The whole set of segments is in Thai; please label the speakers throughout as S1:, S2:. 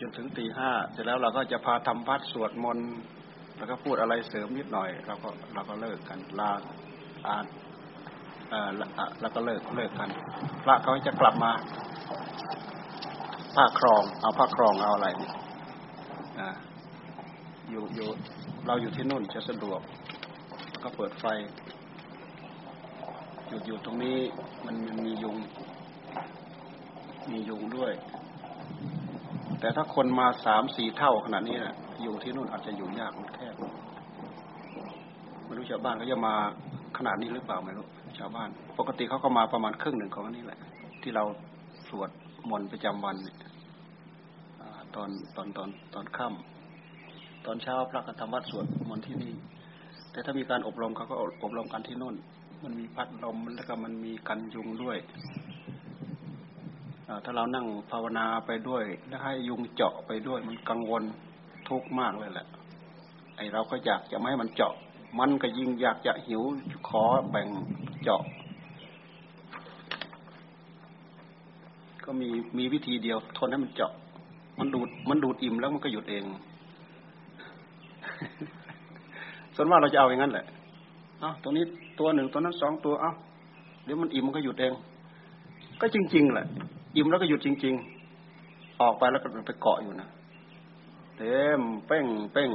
S1: จนถึงตีห้าเสร็จแล้วเราก็จะพาทำพัดสวดมนต์แล้วก็พูดอะไรเสริมนิดหน่อยเราก็เราก็เลิกกันลาอ่านแล้วก็เลิกเลิกกัน พระเขาจะกลับมาผ้าครอง เอาผ้าครองเอาอะไรนี่อยู่อยู่เราอยู่ที่นู่นจะสะดวก ก็เปิดไฟอยู่อยู่ตรงนี้มันมันมียุง มียุงด้วย แต่ถ้าคนมาสามสี่เท่าขนาดนี้นะอยู่ที่นู่นอาจจะอยู่ยากมันแคบไม่รู้ชาวบ้านเขาจะมาขนาดนี้หรือเปล่าไม่รู้ชาวบ้าน ปกติเขาก็มาประมาณครึ่งหนึ่งของนี้แหละ ที่เราสวดมนต์ประจำวันตอนตอนตอนตอนค่ำตอนเช้าพระก็ทำวัดสวดมนต์ที่นี่ แต่ถ้ามีการอบรมเขาก็อบรมกันที่นู่น มันมีพัดลมแล้วก็มันมีกันยุงด้วย ถ้าเรานั่งภาวนาไปด้วยแล้วให้ยุงเจาะไปด้วย มันกังวลทุกข์มากเลยแหละ ไอเราก็อยากจะไม่ให้มันเจาะ มันก็ยิ่งอยากจะหิวขอแบ่งเจาะ ก็มีมีวิธีเดียว ทนให้มันเจาะ มันดูดมันดูดอิ่มแล้วมันก็หยุดเอง ส่วนมากเราจะเอาอย่างนั้นแหละเอาตัวนี้ตัวหนึ่งตัวนั้นสองตัวเอาเดี๋ยวมันอิ่มมันก็หยุดเอง ก็จริง ๆแหละ อิ่มแล้วก็หยุดจริง ๆ ออกไปแล้วก็ไปเกาะอยู่นะเต็มเป้งเป้ง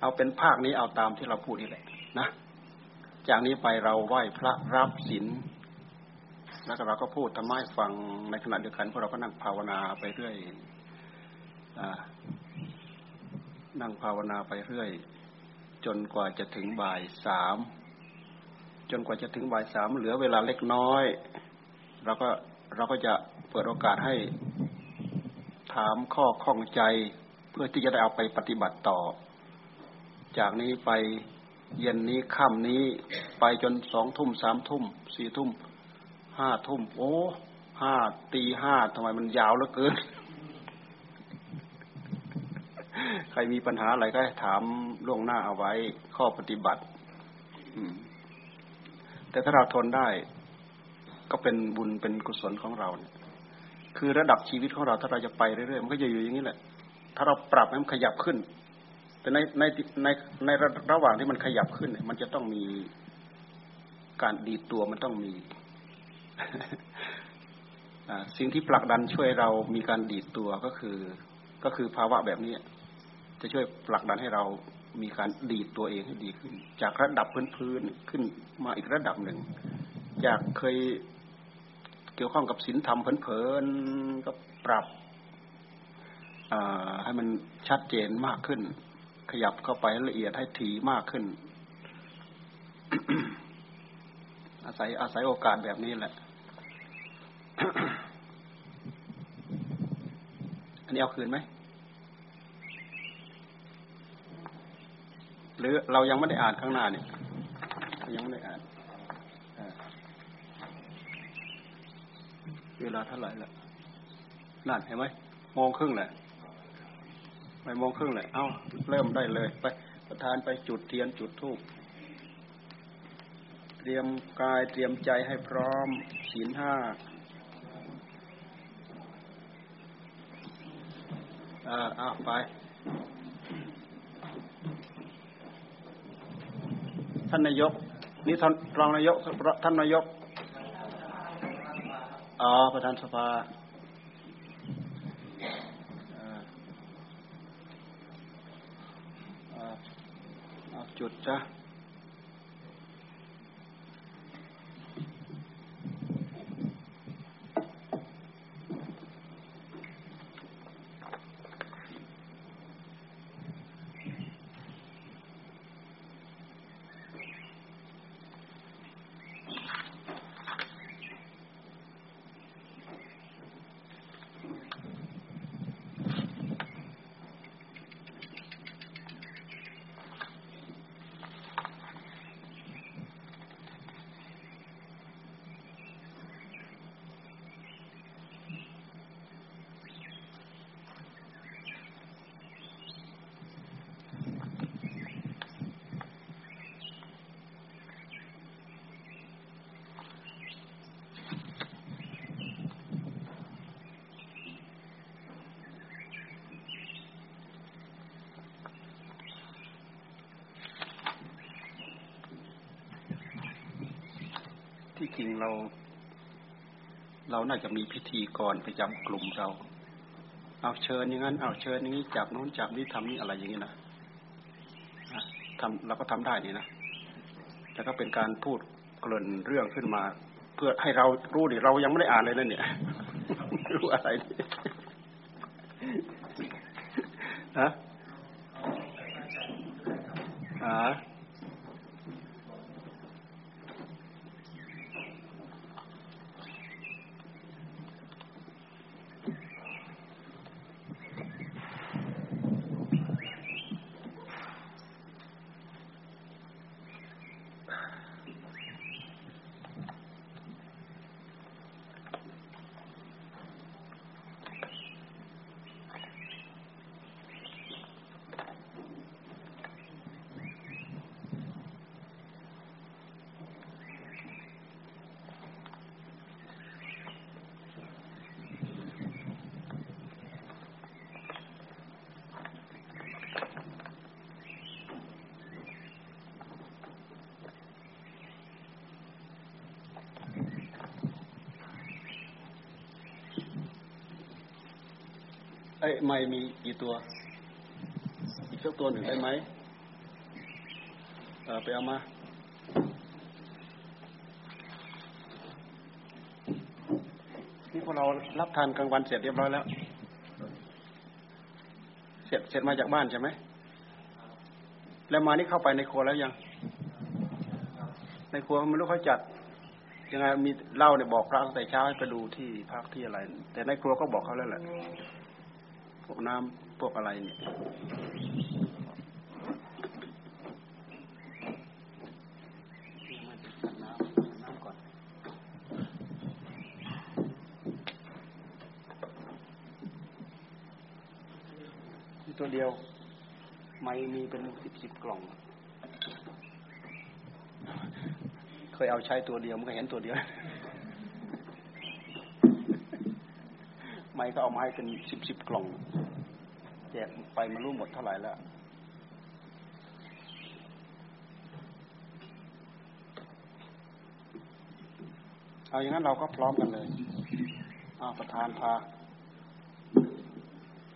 S1: เอาเป็นภาคนี้เอาตามที่เราพูดนี่แหละนะ จากนี้ไปเราไหว้พระรับศีลแล้วก็เราก็พูดทำไมฟังในขณะเดียวกันพวกเราก็นั่งภาวนาไปเรื่อยอนั่งภาวนาไปเรื่อย จนกว่าจะถึงบ่ายสามจนกว่าจะถึงบ่ายสามเหลือเวลาเล็กน้อยเราก็เราก็จะเปิดโอกาสให้ถามข้อข้องใจ เพื่อที่จะได้เอาไปปฏิบัติต่อ จากนี้ไปเย็นนี้ค่ำนี้ไปจนสองทุ่มสามทุ่มสี่ทุ่มห้าทุ่มโอ้ห้าตีห้าทำไมมันยาวเหลือเกิน ใครมีปัญหาอะไรก็ถามล่วงหน้าเอาไว้ ข้อปฏิบัติแต่ถ้าเราทนได้ ก็เป็นบุญเป็นกุศลของเราเนี่ย คือระดับชีวิตของเราถ้าเราจะไปเรื่อยๆมันก็จะอยู่อย่างนี้แหละ ถ้าเราปรับให้มันขยับขึ้น แต่ในในในในระหว่างที่มันขยับขึ้น มันจะต้องมีการดีตัวมันต้องมีสิ่งที่ผลักดันช่วยเรามีการดีดตัวก็คือ ก็คือภาวะแบบนี้ จะช่วยผลักดันให้เรามีการดีดตัวเองให้ดีขึ้น จากระดับพื้นๆขึ้นมาอีกระดับหนึ่ง จากเคยเกี่ยวข้องกับศีลธรรมเพลินๆก็ปรับให้มันชัดเจนมากขึ้น ขยับเข้าไปละเอียดให้ถี่มากขึ้น อาศัยอาศัยโอกาสแบบนี้แหละ อันนี้เอาคืนไหม รือเรายังไม่ได้อ่านข้างหน้าเนี่ยยังไม่ได้อ่านเวลาเท่าไหร่ละนั่นเห็นไหมโมงครึ่งแหละไปโมงครึ่งแหละเอาเริ่มได้เลย ไปประธานไปจุดเทียนจุดทูบเตรียมกายเตรียมใจให้พร้อมศีลห้าอ่าเอาไป ท่านนายก นี่ท่านรองนายกท่านนายกอ๋อประธานสภาจุดจ้ะ เราน่าจะมีพิธีกรประจำกลุ่มเรา เอาเชิญอย่างนั้น เอาเชิญอย่างนี้จับโน้นจับนี้ทำนี่อะไรอย่างนี้นะทำเราก็ทำได้นี่นะแล้วก็เป็นการพูดเกริ่นเรื่องขึ้นมา เพื่อให้เรารู้ดิเรายังไม่ได้อ่านเลยนะเนี่ยรู้อะไรฮะอ่าไอ้ไม่มีกี่ตัว อีกสักตัวหนึ่งได้ไหมไปเอามานี่พวกเรารับทานกลางวันเสร็จเรียบร้อยแล้ว เสร็จเสร็จมาจากบ้านใช่ไหม แล้วมานี่เข้าไปในครัวแล้วยัง ในครัวไม่รู้เขาจัดยังไงมีเล่าเนี่ยบอกพระตั้งแต่เช้าให้ไปดูที่พักที่อะไร แต่ในครัวก็บอกเขาแล้วแหละ พวกน้ำพวกอะไรเนี่ยตัวเดียว ไม่มีเป็นสิบสิบกล่อง เคยเอาใช้ตัวเดียวมันก็เห็นตัวเดียว ไม่ก็เอามาให้เป็นสิบสิบกล่องแจกไปมารู้หมดเท่าไหร่แล้วเอาอย่างนั้นเราก็พร้อมกันเลยอาประธานพา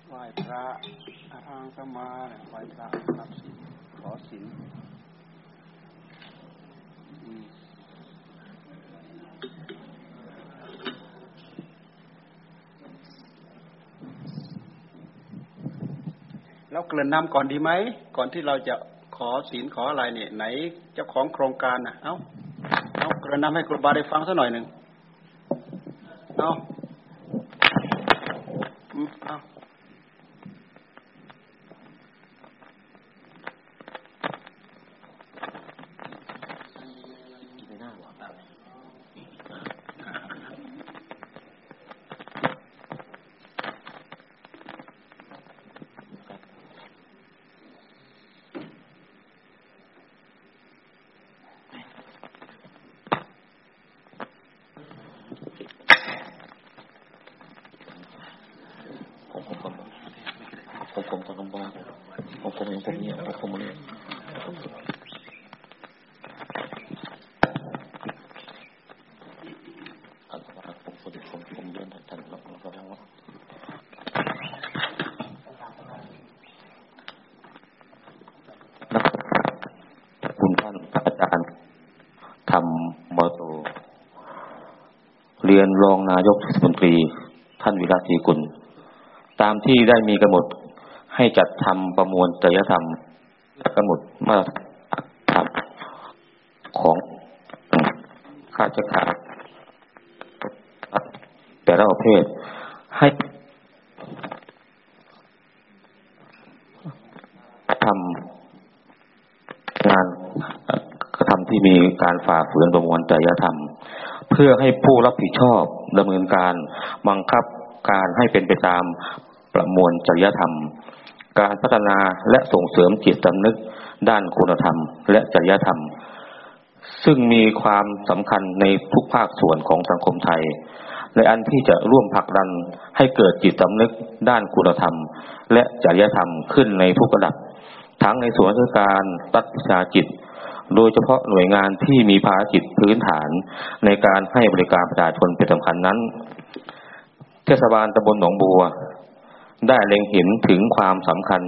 S1: ไหว้พระอาทางสมาไหว้พระรับสินขอสินแล้ว เกริ่นนำก่อนดีไหม ก่อนที่เราจะขอศีลขออะไรเนี่ย ไหนเจ้าของโครงการนะเอาเอาเกริ่นนำให้ครูบาได้ฟังสักหน่อยหนึ่งเอาเอา
S2: คุณท่านพระอาจารย์ทำมอโตเรียนรองนายกเทศมนตรี ท่านวิราชีกุล ตามที่ได้มีกำหนด ให้จัดทำประมวลจริยธรรมและกำหนดมาตรฐานของข้าราชการแต่ละประเภทให้ทำงานกระทำที่มีการฝ่าฝืนประมวลจริยธรรม เพื่อให้ผู้รับผิดชอบดำเนินการบังคับการให้เป็นไปตามประมวลจริยธรรม การพัฒนาและส่งเสริมจิตสำนึกด้านคุณธรรม และจริยธรรม ซึ่งมีความสำคัญในทุกภาคส่วนของสังคมไทยในอันที่จะร่วมผลักดันให้เกิดจิตสำนึกด้านคุณธรรม และจริยธรรมขึ้นในทุกระดับ ทั้งในส่วนราชการรัฐวิสาหกิจ โดยเฉพาะหน่วยงานที่มีภารกิจพื้นฐานในการให้บริการประชาชนเป็นสำคัญนั้น เทศบาลตำบลหนองบัว ได้เล็งเห็นถึงความสำคัญ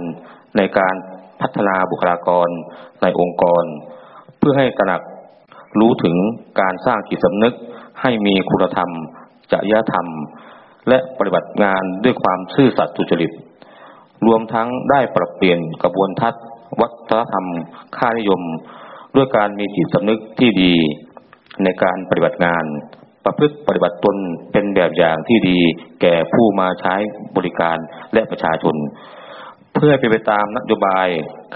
S2: ในการพัฒนาบุคลากรในองค์กร เพื่อให้ตระหนักรู้ถึงการสร้างจิตสำนึกให้มีคุณธรรม จริยธรรม และปฏิบัติงานด้วยความซื่อสัตย์สุจริต รวมทั้งได้ปรับเปลี่ยนกระบวนทัศน์ วัฒนธรรม ค่านิยม ด้วยการมีจิตสำนึกที่ดีในการปฏิบัติงาน ประพฤติปฏิบัติตนเป็นแบบอย่างที่ดี แก่ผู้มาใช้บริการและประชาชน เพื่อเป็นไปตามนโยบาย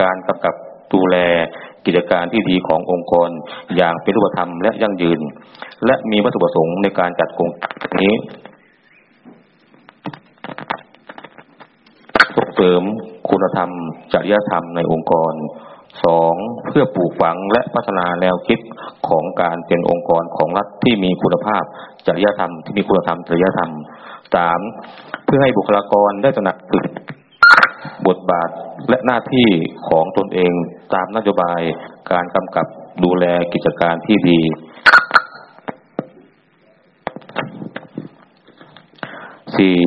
S2: การกำกับดูแลกิจการที่ดีขององค์กร อย่างเป็นรูปธรรมและยั่งยืน และมีวัตถุประสงค์ในการจัดโครงการนี้ส่งเสริมคุณธรรม จริยธรรมในองค์กร สองเพื่อปลูกฝังและพัฒนาแนวคิดของการเป็นองค์กรของรัฐที่มีคุณภาพจริยธรรมที่มีคุณธรรมจริยธรรมสามเพื่อให้บุคลากรได้ตระหนักถึงบทบาทและหน้าที่ของตนเองตามนโยบายการกำกับดูแลกิจการที่ดีสี่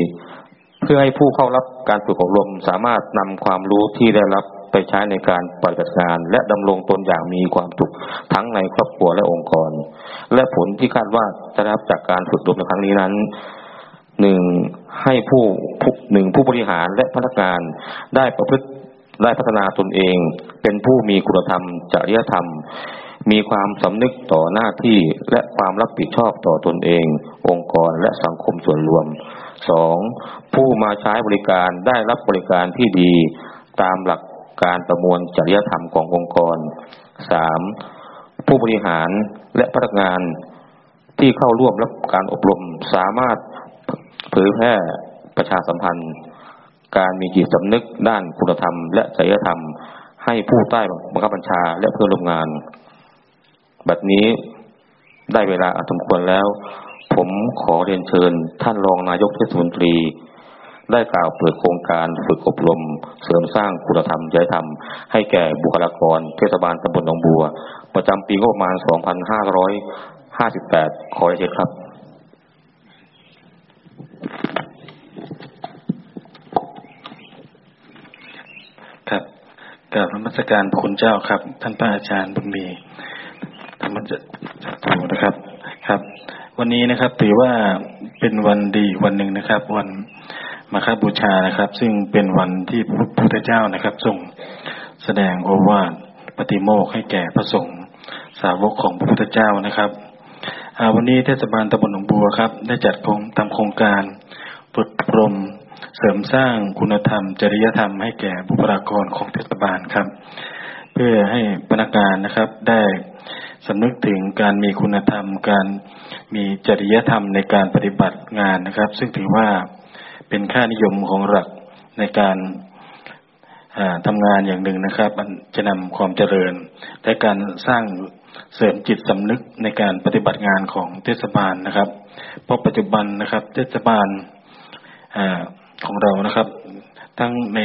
S2: เพื่อให้ผู้เข้ารับการฝึกอบรมสามารถนำความรู้ที่ได้รับ ไปใช้ในการปฏิบัติงาน และดำรงตนอย่างมีความสุขทั้งในครอบครัวและองค์กร และผลที่คาดว่าจะได้รับจากการฝึกอบรมในครั้งนี้นั้นหนึ่งให้ผู้หนึ่งผู้บริหารและพนักงานได้ประพฤติได้พัฒนาตนเอง เป็นผู้มีคุณธรรม จริยธรรม มีความสำนึกต่อหน้าที่และความรับผิดชอบต่อตนเอง องค์กรและสังคมส่วนรวมสองผู้มาใช้บริการได้รับบริการที่ดี ตามหลัก การประมวลจริยธรรมขององค์กรสามผู้บริหารและพนักงานที่เข้าร่วมรับการอบรมสามารถเผยแพร่ประชาสัมพันธ์ การมีจิตสำนึกด้านคุณธรรม และจริยธรรม ให้ผู้ใต้บังคับบัญชาและเพื่อนร่วมงาน บัดนี้ได้เวลาอันสมควรแล้ว ผมขอเรียนเชิญท่านรองนายกเทศมนตรี ได้กล่าวเปิดโครงการฝึกอบรม เสริมสร้างคุณธรรมจริยธรรม ให้แก่บุคลากร เทศบาลตำบลหนองบัว ประจำปีงบประมาณ 2558 ขอเชิญครับ
S3: ครับกราบนมัสการพระคุณเจ้าครับ ท่านพระอาจารย์บุญมีธรรมจักรนะครับครับ วันนี้นะครับถือว่าเป็นวันดีวันหนึ่งนะครับ วัน มาคบูชานะครับ ซึ่งเป็นวันที่พระพุทธเจ้านะครับทรงแสดงโอวาทปฏิโมกให้แก่พระสงฆ์สาวกของพระพุทธเจ้านะครับวันนี้เทศบาลตำบลหนองบัวครับ ได้จัดทำโครงการฝึกปรมเสริมสร้างคุณธรรม จริยธรรมให้แก่บุคลากรของเทศบาลครับ เพื่อให้พนักงานนะครับได้สำนึกถึงการมีคุณธรรม การมีจริยธรรมในการปฏิบัติงานนะครับ ซึ่งถือว่า เป็นค่านิยมของหลักในการทำงานอย่างหนึ่งนะครับ มันจะนำความเจริญและการสร้างเสริมจิตสำนึกในการปฏิบัติงานของเทศบาลนะครับ เพราะปัจจุบันนะครับ เทศบาลของเรานะครับ ทั้งใน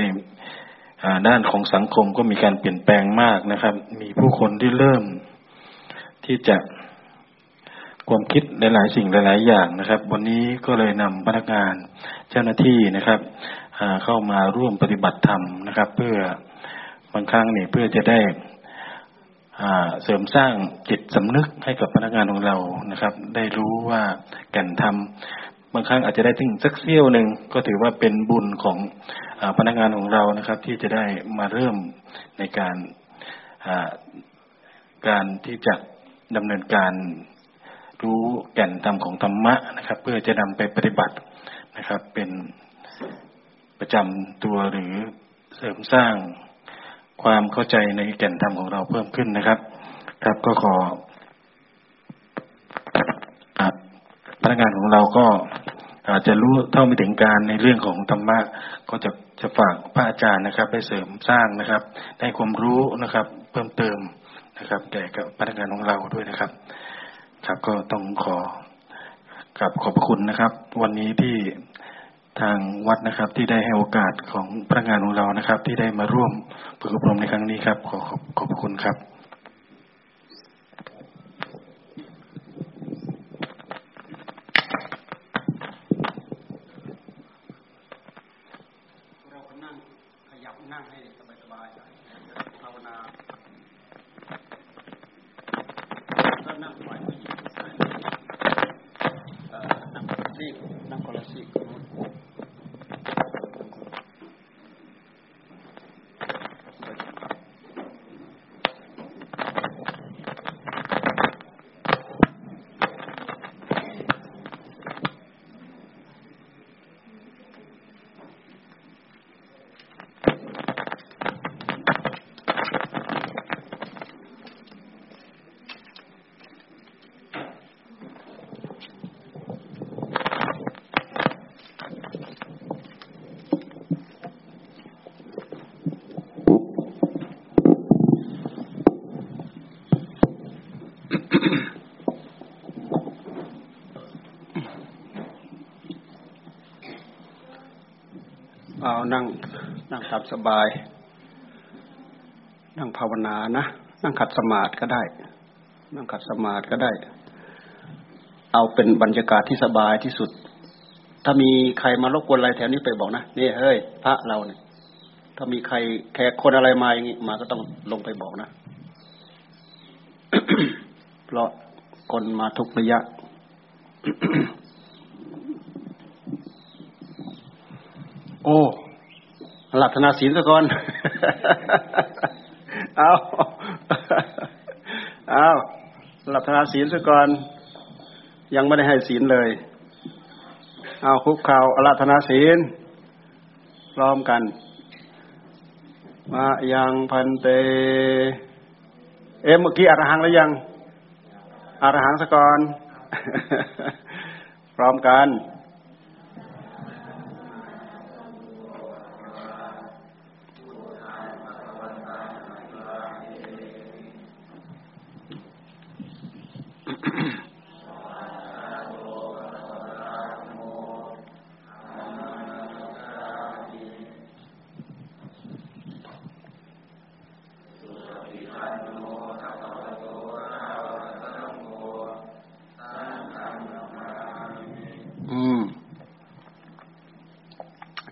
S3: ด้านของสังคมก็มีการเปลี่ยนแปลงมากนะครับ มีผู้คนที่เริ่มที่จะความคิดหลาย ๆ สิ่งหลาย ๆ อย่างนะครับ วันนี้ก็เลยนำพนักงาน จ้าหน้าที่นะครับเข้ามาร่วมปฏิบัติธรรมนะครับ เพื่อบางครั้งนี่เพื่อจะได้เสริมสร้างจิตสำนึกให้กับพนักงานของเรานะครับ ได้รู้ว่าแก่นธรรมบางครั้งอาจจะได้ถึงสักเสี้ยวหนึ่งก็ถือว่าเป็นบุญของอพนักงานของเรานะครับ ที่จะได้มาเริ่มในการการที่จะดำเนินการรู้แก่นธรรมของธรรมะนะครับ เพื่อจะนำไปปฏิบัติ นะครับ เป็นประจำตัวหรือเสริมสร้างความเข้าใจในแก่นธรรมของเราเพิ่มขึ้นนะครับ ครับก็ขอพนักงานของเราก็อาจจะรู้เท่าไม่ถึงการในเรื่องของธรรมะก็จะจะฝากพระอาจารย์นะครับ ไปเสริมสร้างนะครับ ได้ความรู้นะครับ เพิ่มเติมนะครับแก่กับพนักงานของเราด้วยนะครับ ครับก็ต้องขอ กับขอบคุณนะครับ วันนี้ที่ทางวัดนะครับ ที่ได้ให้โอกาสของพนักงานของเรานะครับ ที่ได้มาร่วมฝึกอบรมในครั้งนี้ครับ ขอขอบขอบคุณครับ
S1: เอานั่ง นั่งตามสบาย นั่งภาวนานะ นั่งขัดสมาธิก็ได้ นั่งขัดสมาธิก็ได้ เอาเป็นบรรยากาศที่สบายที่สุด ถ้ามีใครมารบกวนอะไรแถวนี้ไปบอกนะนี่เฮ้ย พระเราเนี่ยถ้ามีใครแขกคนอะไรมาอย่างนี้มาก็ต้องลงไปบอกนะ เพราะคนมาทุกระยะ โอ้ หลักธนาศีลซะก่อน เอาเอาหลักธนาศีลซะก่อน ยังไม่ได้ให้ศีลเลย เอาคุกเข่าอรัธนาศีลพร้อมกัน มายังพันเต เอ๊ะเมื่อกี้อรหังแล้วยังอรหังสก่อน พร้อมกัน อืม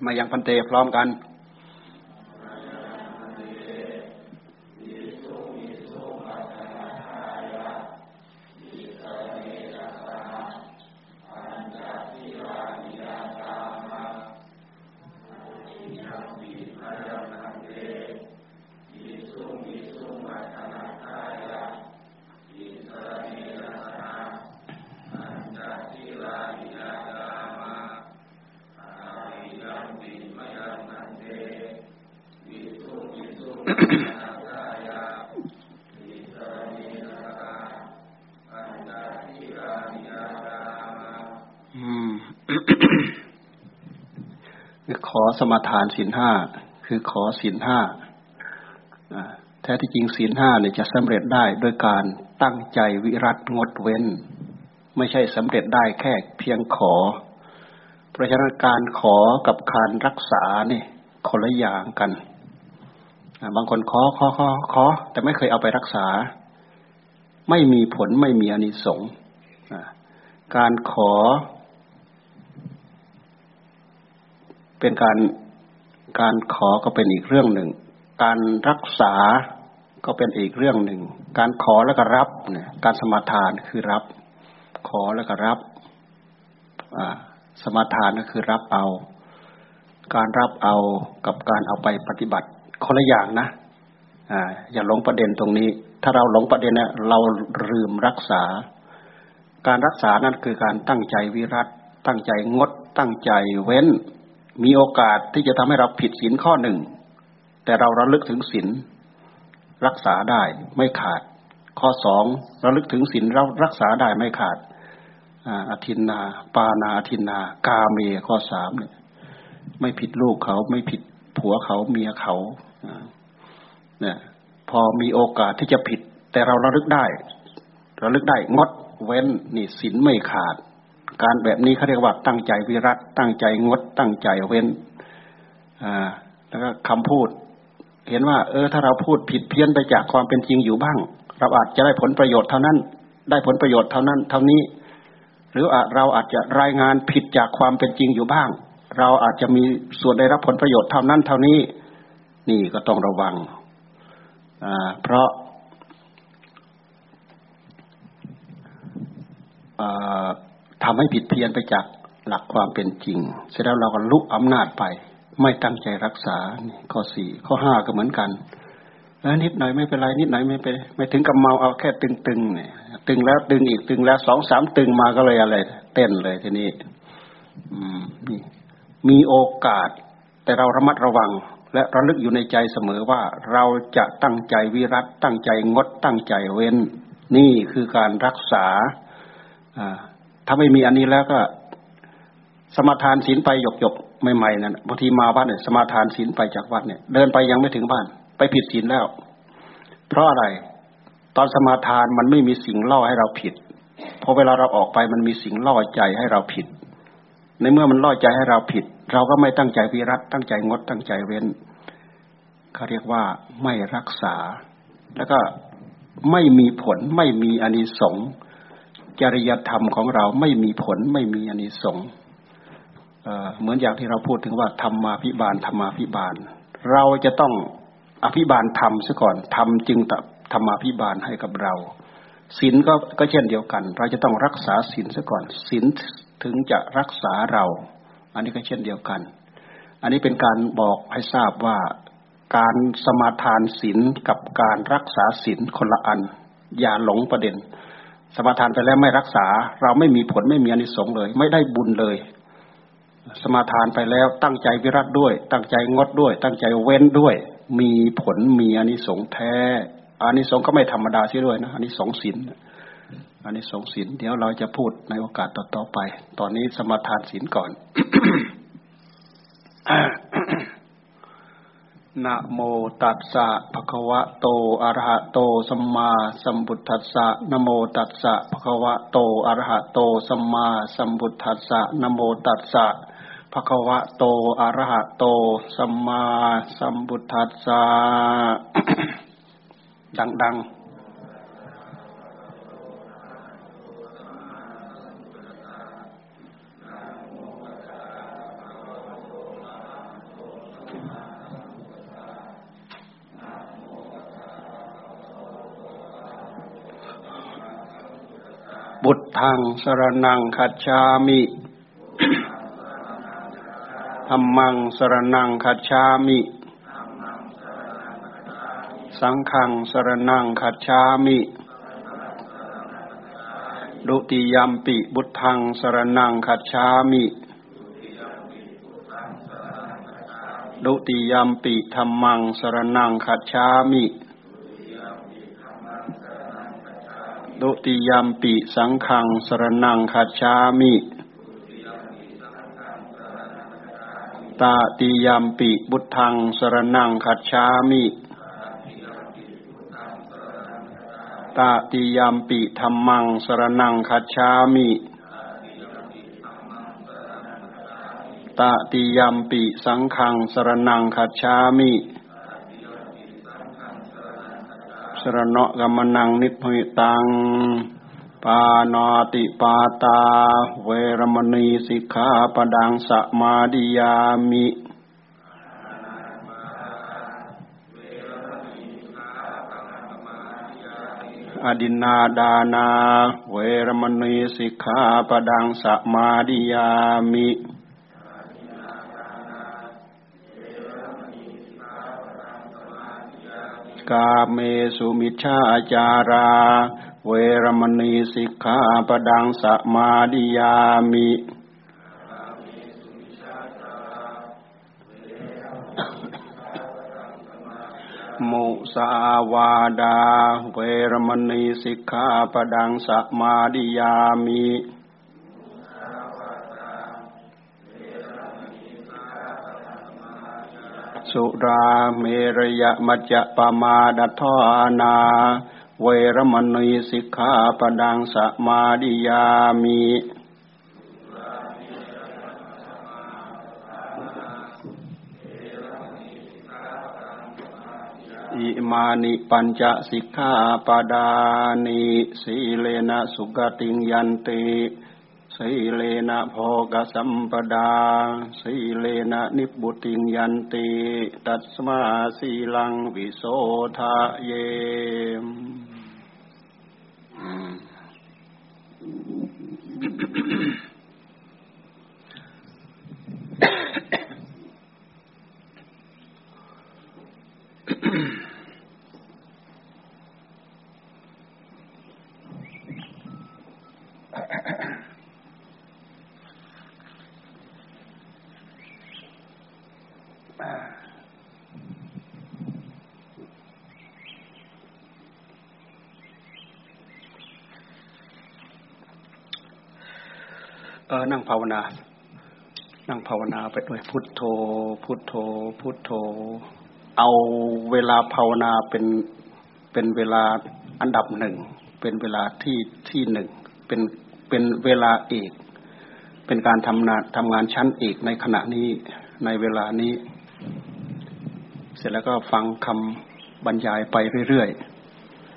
S1: มายังพันเตพร้อมกัน มาทานศีลห้าคือขอศีลห้าอ่าแท้ที่จริงศีลห้าเนี่ยจะสำเร็จได้โดยการตั้งใจวิรัตงดเว้น ไม่ใช่สำเร็จได้แค่เพียงขอ เพราะฉะนั้นการขอกับการรักษาเนี่ยคนละอย่างกัน บางคนขอขอขอขอ แต่ไม่เคยเอาไปรักษา ไม่มีผลไม่มีอนิสงส์การขอ เป็นการการขอก็เป็นอีกเรื่องหนึ่ง การรักษาก็เป็นอีกเรื่องหนึ่ง การขอแล้วก็รับเนี่ยการสมาทานคือรับ ขอแล้วก็รับสมาทานก็คือรับเอา การรับเอากับการเอาไปปฏิบัติคนละอย่างนะอ่าอย่าหลงประเด็นตรงนี้ ถ้าเราหลงประเด็นเนี่ยเราลืมรักษา การรักษานั่นคือการตั้งใจวิรัตตั้งใจงด ตั้งใจเว้น มีโอกาสที่จะทำให้เราผิดศีลข้อหนึ่ง แต่เราระลึกถึงศีลรักษาได้ไม่ขาด ข้อสองระลึกถึงศีลเรารักษาได้ไม่ขาดอาทินนา ปานาอาทินนา กาเมข้อสามเนี่ยไม่ผิดลูกเขาไม่ผิดผัวเขาเมียเขาเนี่ยพอมีโอกาสที่จะผิด แต่เราระลึกได้ระลึกได้งดเว้นนี่ศีลไม่ขาด การแบบนี้เขาเรียกว่าตั้งใจวิรัตตั้งใจงด ตั้งใจเว้นแล้วก็คำพูด เห็นว่า เออ ถ้าเราพูดผิดเพี้ยนไปจากความเป็นจริงอยู่บ้าง เราอาจจะได้ผลประโยชน์เท่านั้น ได้ผลประโยชน์เท่านั้น เท่านี้ หรืออาจเราอาจจะรายงานผิดจากความเป็นจริงอยู่บ้าง เราอาจจะมีส่วนได้รับผลประโยชน์เท่านั้น เท่านี้ นี่ก็ต้องระวังเพราะ ทำให้ผิดเพี้ยนไปจากหลักความเป็นจริง เสร็จแล้วเราก็ลุกอำนาจไป ไม่ตั้งใจรักษาข้อสี่ข้อห้าก็เหมือนกันแล้วนิดหน่อยไม่เป็นไรนิดหน่อยไม่เป็นไม่ถึงกับเมาเอาแค่ตึงๆเนี่ยตึงแล้วตึงอีกตึงแล้วสองสามตึงมาก็เลยอะไร เต้นเลยทีนี้มมีโอกาส แต่เราระมัดระวัง และระลึกอยู่ในใจเสมอว่าเราจะตั้งใจวิรัตตั้งใจงดตั้งใจเว้น นี่คือการรักษา ถ้าไม่มีอันนี้แล้วก็ สมาทานศีลไปหยกหยกใหม่ๆนั่นบางทีมาบ้านเนี่ยสมาทานศีลไปจากวัดเนี่ย เดินไปยังไม่ถึงบ้าน ไปผิดศีลแล้ว เพราะอะไร ตอนสมาทานมันไม่มีสิ่งล่อให้เราผิดพอเวลาเราออกไปมันมีสิ่งล่อใจให้เราผิด ในเมื่อมันล่อใจให้เราผิด เราก็ไม่ตั้งใจวิรัตตั้งใจงดตั้งใจเว้นเขาเรียกว่าไม่รักษา แล้วก็ไม่มีผลไม่มีอนิสงส์ จริยธรรมของเราไม่มีผลไม่มีอนิสงส์เหมือนอย่างที่เราพูดถึงว่าธรรมาภิบาลธรรมาภิบาล เราจะต้องอภิบาลธรรมซะก่อนธรรมจึงธรรมาภิบาลให้กับเราศีลก็ก็เช่นเดียวกัน เราจะต้องรักษาศีลซะก่อนศีลถึงจะรักษาเรา อันนี้ก็เช่นเดียวกัน อันนี้เป็นการบอกให้ทราบว่าการสมาทานศีลกับการรักษาศีลคนละอัน อย่าหลงประเด็น สมาทานไปแล้วไม่รักษา เราไม่มีผลไม่มีอนิสงส์เลย ไม่ได้บุญเลย สมาทานไปแล้วตั้งใจวิรัตด้วย ตั้งใจงดด้วย ตั้งใจเว้นด้วย มีผลมีอนิสงส์แท้อนิสงส์ก็ไม่ธรรมดาเสียด้วยนะอนิสงส์ศีลอานิสงส์ศีลเดี๋ยวเราจะพูดในโอกาสต่อๆไป ตอนนี้สมาทานศีลก่อน นะโมตัสสะภะคะวะโต อะระหะโต สัมมาสัมพุทธัสสะนะโมตัสสะภะคะวะโต อะระหะโต สัมมาสัมพุทธัสสะนะโมตัสสะภะคะวะโต อะระหะโต สัมมาสัมพุทธัสสะดังๆ บุตทังสรนังคัจฉามิธรรมังสรนังคัจฉามิ สังฆังสรนังคัจฉามิดุติยมปิบุตทังสรนังคัจฉามิดุติยมปิธรรมังสรนังคัจฉามิ ดุติยามปิสังขังสรนังคัจามิตาติยามปิบุตทังสรนังคัจามิตาติยามปิธรรมังสรนังคัจามิตาติยามปิสังขังสรนังคัจามิ สรณะกัมนังนิพพิตัง ปานาติปาตา เวรมณีสิกขาปดังสมาดิยามิอดินนาดานา เวรมณีสิกขาปดังสมาดิยามิ กาเมสุมิชาจารา เวรมณีสิกขาปดังสมาดิยามิมุสาวาดา เวรมณีสิกขาปดังสมาดิยามิ สุราเมรยมัจจะปมาดัทานา เวรมณีสิกขาปดังสมาดิยามิอิมานิปัญจสิกขาปดานิสีเลนะสุกติงยันติ สีเลนะโภกสัมปดา สีเลนะนิบุติยันติ ตัสมาสีลังวิโสทะเยอ ออนั่งภาวนา นั่งภาวนาไปด้วยพุทโธ พุทโธ พุทโธ เอาเวลาภาวนาเป็นเป็นเวลาอันดับหนึ่ง เป็นเวลาที่ที่หนึ่ง เป็นเป็นเวลาเอกเป็นการทำงานทำงานชั้นเอกในขณะนี้ในเวลานี้ เสร็จแล้วก็ฟังคำบรรยายไปเรื่อย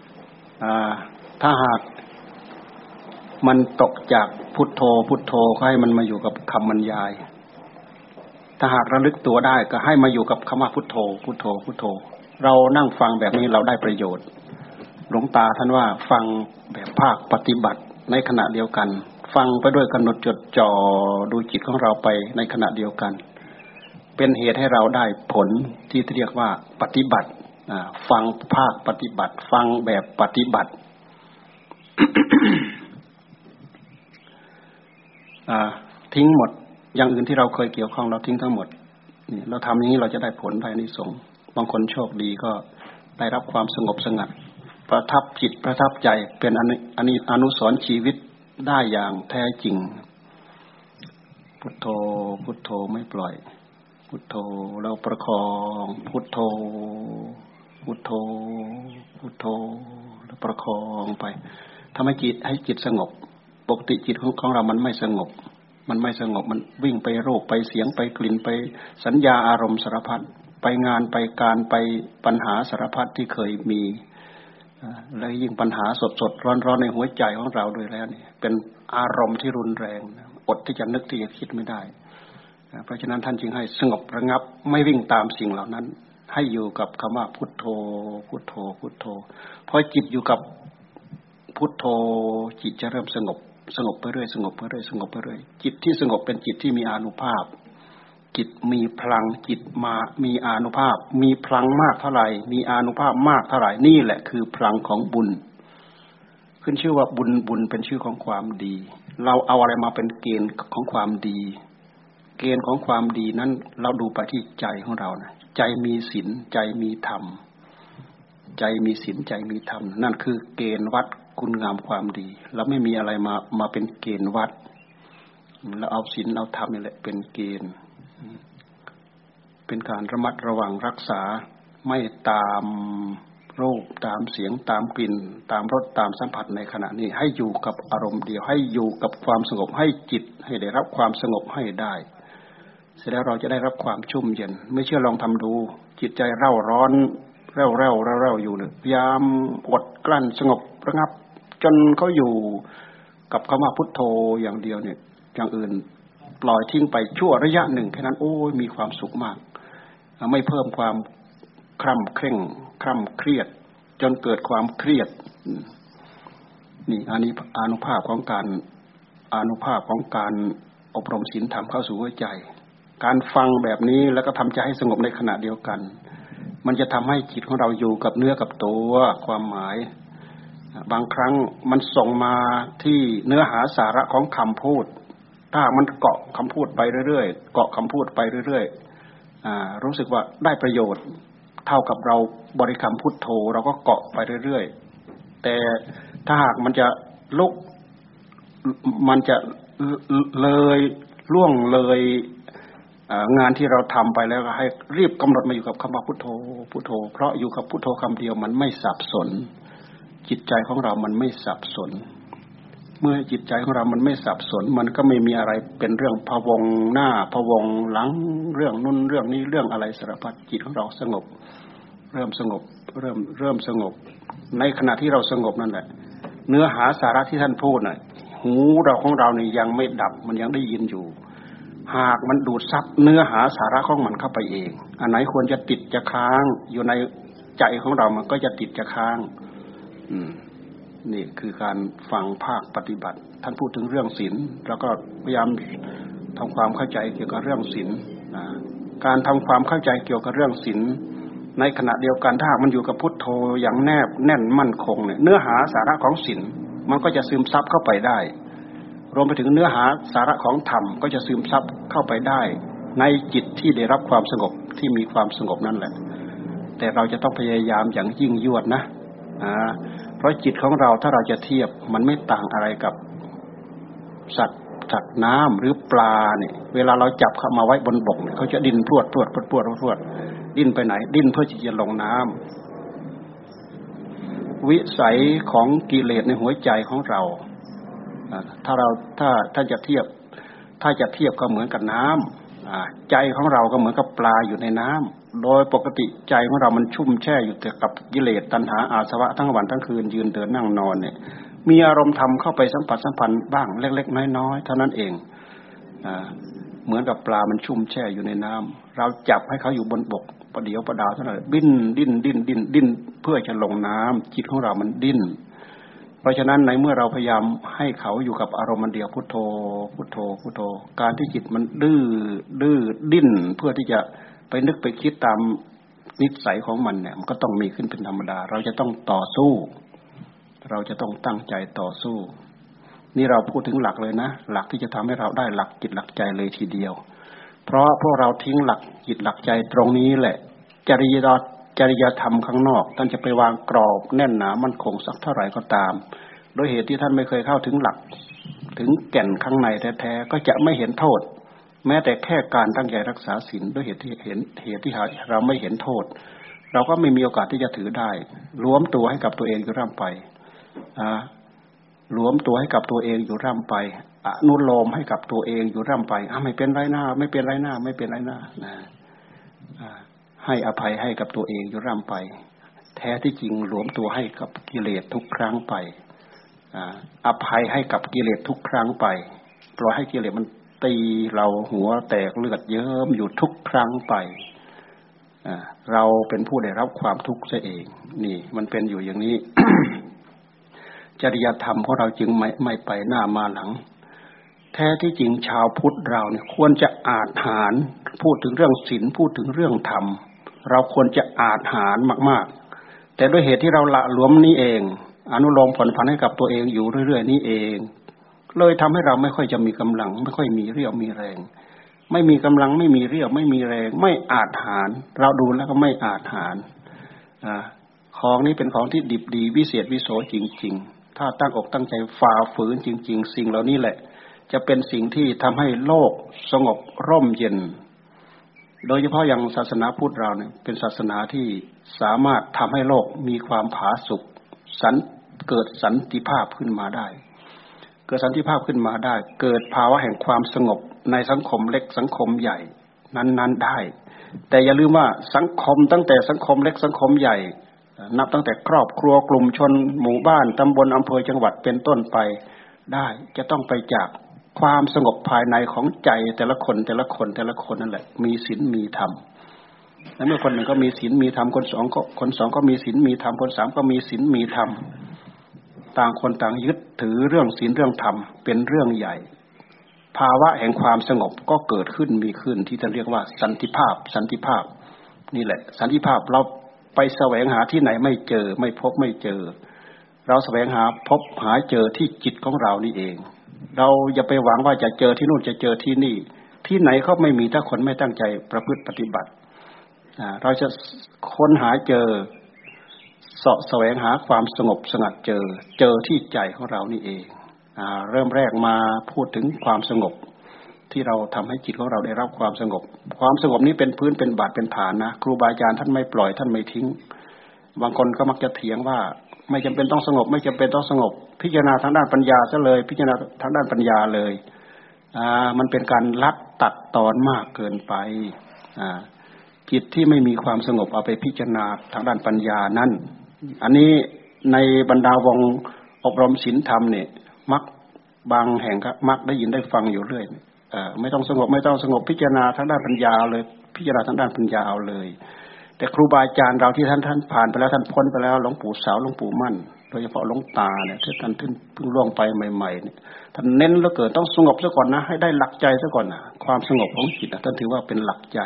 S1: ๆถ้าหาก มันตกจากพุทโธ พุทโธก็ให้มันมาอยู่กับคำบรรยาย ถ้าหากระลึกตัวได้ก็ให้มาอยู่กับคำว่าพุทโธ พุทโธ พุทโธ เรานั่งฟังแบบนี้เราได้ประโยชน์ หลวงตาท่านว่าฟังแบบภาคปฏิบัติในขณะเดียวกัน ฟังไปด้วยกำหนดจดจ่อดูจิตของเราไปในขณะเดียวกัน เป็นเหตุให้เราได้ผลที่เรียกว่าปฏิบัติฟังภาคปฏิบัติ ฟังแบบปฏิบัติ ทิ้งหมด อย่างอื่นที่เราเคยเกี่ยวข้องเราทิ้งทั้งหมดนี่เราทำอย่างนี้เราจะได้ผลภายในสงบางคนโชคดีก็ได้รับความสงบสงัด ประทับจิตประทับใจเป็นอันนี้อนุสรชีวิตได้อย่างแท้จริง พุทโธพุทโธไม่ปล่อย พุทโธเราประคอง พุทโธ พุทโธ พุทโธแล้วประคองไปทำให้จิตให้จิตสงบ ปกติจิตของเรามันไม่สงบ มันไม่สงบมันวิ่งไปโรคไปเสียงไปกลิ่นไปสัญญาอารมณ์สารพัดไปงานไปการไปปัญหาสารพัดที่เคยมีแล้วยิ่งปัญหาสดสดร้อนร้อนในหัวใจของเราด้วยแล้วนี่เป็นอารมณ์ที่รุนแรงอดที่จะนึกที่จะคิดไม่ได้เพราะฉะนั้นท่านจึงให้สงบระงับไม่วิ่งตามสิ่งเหล่านั้น ให้อยู่กับคำว่าพุทโธ พุทโธ พุทโธพอจิตอยู่กับพุทโธจิตจะเริ่มสงบ สงบไปเรื่อยสงบไปเรื่อยสงบไปเรื่อยจิตที่สงบเป็นจิตที่มีอานุภาพ จิตมีพลังจิตมามีอานุภาพ มีพลังมากเท่าไหร่ มีอานุภาพมากเท่าไหร่นี่แหละคือพลังของบุญ ขึ้นชื่อว่าบุญบุญเป็นชื่อของความดี เราเอาอะไรมาเป็นเกณฑ์ของความดี เกณฑ์ของความดีนั้น เราดูไปที่ใจของเรานะใจมีศีลใจมีธรรม ใจมีศีลใจมีธรรม นั่นคือเกณฑ์วัด คุณงามความดี เราไม่มีอะไรมามาเป็นเกณฑ์วัดเราเอาศีลเอาธรรมนี่แหละเป็นเกณฑ์ เป็นการระมัดระวังรักษาไม่ตามรูปตามเสียงตามกลิ่น ตามรสตามสัมผัสในขณะนี้ ให้อยู่กับอารมณ์เดียว ให้อยู่กับความสงบให้จิต ให้ได้รับความสงบให้ได้ เสร็จแล้วเราจะได้รับความชุ่มเย็น ไม่เชื่อลองทำดู จิตใจเร่าร้อนเร่าเร่าเร่าเร่าอยู่เนี่ยพยายามอดกลั้นสงบระงับ จนเขาอยู่กับคำว่าพุทโธอย่างเดียวเนี่ย อย่างอื่นปล่อยทิ้งไปชั่วระยะหนึ่งแค่นั้นโอ้ยมีความสุขมาก ไม่เพิ่มความคร่ำเคร่งคร่ำเครียด จนเกิดความเครียด นี่อันนี้อนุภาพของการอนุภาพของการอบรมศีลธรรมเข้าสู่หัวใจ การฟังแบบนี้แล้วก็ทำใจให้สงบในขณะเดียวกัน มันจะทำให้จิตของเราอยู่กับเนื้อกับตัวความหมาย บางครั้งมันส่งมาที่เนื้อหาสาระของคำพูด ถ้ามันเกาะคำพูดไปเรื่อยๆเกาะคำพูดไปเรื่อยๆรู้สึกว่าได้ประโยชน์ เท่ากับเราบริกรรมพุทโธเราก็เกาะไปเรื่อยๆ แต่ถ้าหากมันจะลุกมันจะเลยล่วงเลยงานที่เราทำไปแล้วก็ให้รีบกำหนดมาอยู่กับคำว่าพุทโธพุทโธ เพราะอยู่กับพุทโธคำเดียวมันไม่สับสน จิตใจของเรามันไม่สับสน เมื่อจิตใจของเรามันไม่สับสน มันก็ไม่มีอะไรเป็นเรื่องพะวงหน้าพะวงหลังเรื่องนุ่นเรื่องนี้เรื่องอะไรสารพัดจิตของเราสงบ เริ่มสงบ เริ่มเริ่มสงบ ในขณะที่เราสงบนั่นแหละ เนื้อหาสาระที่ท่านพูดน่ะหูเราของเราเนี่ยยังไม่ดับมันยังได้ยินอยู่ หากมันดูดซับเนื้อหาสาระของมันเข้าไปเอง อันไหนควรจะติดจะค้างอยู่ในใจของเรามันก็จะติดจะค้าง นี่คือการฟังภาคปฏิบัติ ท่านพูดถึงเรื่องศีลแล้วก็พยายามทำความเข้าใจเกี่ยวกับเรื่องศีลการทำความเข้าใจเกี่ยวกับเรื่องศีลในขณะเดียวกันถ้ามันอยู่กับพุทโธอย่างแนบแน่นมั่นคงเนี่ยเนื้อหาสาระของศีลมันก็จะซึมซับเข้าไปได้ รวมไปถึงเนื้อหาสาระของธรรมก็จะซึมซับเข้าไปได้ ในจิตที่ได้รับความสงบที่มีความสงบนั่นแหละ แต่เราจะต้องพยายามอย่างยิ่งยวดนะ เพราะจิตของเราถ้าเราจะเทียบมันไม่ต่างอะไรกับสัตว์สัตว์น้ำหรือปลาเนี่ย เวลาเราจับเข้ามาไว้บนบกเนี่ยเขาจะดิ้นพรวดพรวดพรวดพรวดพรวดดิ้นไปไหน ดิ้นเพื่อที่จะลงน้ำวิสัยของกิเลสในหัวใจของเราถ้าเราถ้าถ้าจะเทียบ ถ้าถ้าจะเทียบก็เหมือนกับน้ำใจของเราก็เหมือนกับปลาอยู่ในน้ำ โดยปกติใจของเรามันชุ่มแช่อยู่แต่กับกิเลสตัณหาอาสวะทั้งวันทั้งคืนยืนเดินนั่งนอนเนี่ย มีอารมณ์ธรรมเข้าไปสัมผัสสัมพันธ์บ้างเล็ก ๆ น้อยๆเท่านั้นเองอเหมือนกับปลามันชุ่มแช่อยู่ในน้ำเราจับให้เขาอยู่บนบกประเดี๋ยวประดาวเท่านั้นดิ้นดิ้นดิ้นดิ้นดิ้นเพื่อจะลงน้ำจิตของเรามันดิ้น เพราะฉะนั้นในเมื่อเราพยายามให้เขาอยู่กับอารมณ์เดียวพุทโธพุทโธพุทโธ การที่จิตมันดื้อดื้อดิ้นเพื่อที่จะ ไปนึกไปคิดตามนิสัยของมันเนี่ย มันก็ต้องมีขึ้นเป็นธรรมดา เราจะต้องต่อสู้ เราจะต้องตั้งใจต่อสู้ นี่เราพูดถึงหลักเลยนะ หลักที่จะทำให้เราได้หลักจิตหลักใจเลยทีเดียว เพราะพวกเราทิ้งหลักจิตหลักใจตรงนี้แหละ จริยจริยธรรมข้างนอก ท่านจะไปวางกรอบแน่นหนามั่นคงสักเท่าไหร่ก็ตาม โดยเหตุที่ท่านไม่เคยเข้าถึงหลัก ถึงแก่นข้างในแท้ๆก็จะไม่เห็นโทษ แม้แต่แค่การตั้งใจรักษาศีลด้วยเหตุที่เห็นเหตุที่เราไม่เห็นโทษ เราก็ไม่มีโอกาสที่จะถือได้รวมตัวให้กับตัวเองอยู่ร่ำไปรวมตัวให้กับตัวเองอยู่ร่ำไปอนุโลมให้กับตัวเองอยู่ร่ำไปอะไม่เป็นไรหน้า ไม่เป็นไรหน้า ไม่เป็นไรหน้านะให้อภัยให้กับตัวเองอยู่ร่ำไป แท้ที่จริงหลวมตัวให้กับกิเลสทุกครั้งไปอภัยให้กับกิเลสทุกครั้งไปปล่อยให้กิเลสมัน ตีเราหัวแตกเลือดเยิ้มอยู่ทุกครั้งไปเราเป็นผู้ได้รับความทุกข์ซะเอง นี่ มันเป็นอยู่อย่างนี้ จริยธรรมของเราจึงไม่ไม่ไปหน้ามาหลัง แท้ที่จริงชาวพุทธเราเนี่ยควรจะอาจหารพูดถึงเรื่องศีลพูดถึงเรื่องธรรม เราควรจะอาจหารมาก ๆ แต่ด้วยเหตุที่เราละหลวมนี้เอง อนุโลมผลพันให้กับตัวเองอยู่เรื่อย ๆ นี้เอง เลยทำให้เราไม่ค่อยจะมีกำลัง ไม่ค่อยมีเรี่ยวมีแรง ไม่มีกำลังไม่มีเรี่ยวไม่มีแรง ไม่อาจหาร เราดูแล้วก็ไม่อาจหารอของนี้เป็นของที่ดิบดีวิเศษวิโสจริง ๆ ถ้าตั้งอกตั้งใจฝ่าฝืนจริง ๆ สิ่งเหล่านี้แหละ จะเป็นสิ่งที่ทำให้โลกสงบร่มเย็น โดยเฉพาะอย่างศาสนาพุทธเราเนี่ยเป็นศาสนาที่สามารถทำให้โลกมีความผาสุกสันเกิดสันติภาพขึ้นมาได้ เกิดสันติภาพขึ้นมาได้ เกิดภาวะแห่งความสงบในสังคมเล็กสังคมใหญ่นั้นๆได้ แต่อย่าลืมว่าสังคมตั้งแต่สังคมเล็กสังคมใหญ่ นับตั้งแต่ครอบครัวกลุ่มชน หมู่บ้านตำบลอำเภอจังหวัดเป็นต้นไปได้จะต้องไปจากความสงบภายในของใจแต่ละคนแต่ละคนแต่ละคนนั่นแหละ มีศีลมีธรรมแล้วเมื่อคนหนึ่งก็มีศีลมีธรรมคนสองก็คนสองก็มีศีลมีธรรมคนสามก็มีศีลมีธรรม ต่างคนต่างยึดถือเรื่องศีลเรื่องธรรมเป็นเรื่องใหญ่ ภาวะแห่งความสงบก็เกิดขึ้นมีขึ้นที่จะเรียกว่าสันติภาพ สันติภาพ นี่แหละ สันติภาพเราไปแสวงหาที่ไหนไม่เจอ ไม่พบไม่เจอ เราแสวงหาพบหาเจอที่จิตของเรานี่เอง เราอย่าไปหวังว่าจะเจอที่นู่นจะเจอที่นี่ ที่ไหนเขาไม่มีถ้าคนไม่ตั้งใจประพฤติปฏิบัติเราจะค้นหาเจอ เสาะแสวงหาความสงบสงัดเจอ เจอที่ใจของเรานี่เองอเริ่มแรกมาพูดถึงความสงบ ที่เราทำให้จิตของเราได้รับความสงบ ความสงบนี้เป็นพื้นเป็นบาดเป็นฐานนะครูบาอาจารย์ท่านไม่ปล่อยท่านไม่ทิ้ง บางคนก็มักจะเถียงว่า ไม่จำเป็นต้องสงบ ไม่จำเป็นต้องสงบ พิจารณาทางด้านปัญญาซะเลย พิจารณาทางด้านปัญญาเลยอ่ามันเป็นการลัดตัดตอนมากเกินไปอ่าจิตที่ไม่มีความสงบเอาไปพิจารณาทางด้านปัญญานั้น อันนี้ในบรรดาวงอบรมศีลธรรมเนี่ยมักบางแห่งก็มักได้ยินได้ฟังอยู่เรื่อยอไม่ต้องสงบไม่ต้องสงบพิจารณาทางด้านปัญญาเลย พิจารณาทางด้านปัญญาเอาเลย แต่ครูบาอาจารย์เราที่ท่านท่านผ่านไปแล้วท่านพ้นไปแล้วหลวงปู่สาวหลวงปู่มั่น โดยเฉพาะหลวงตาเนี่ยที่ท่านเพิ่งล่วงไปใหม่ๆเนี่ยท่านเน้นแล้วเกิดต้องสงบซะก่อนนะ ให้ได้หลักใจซะก่อนนะความสงบของจิตนะท่านถือว่าเป็นหลักใจ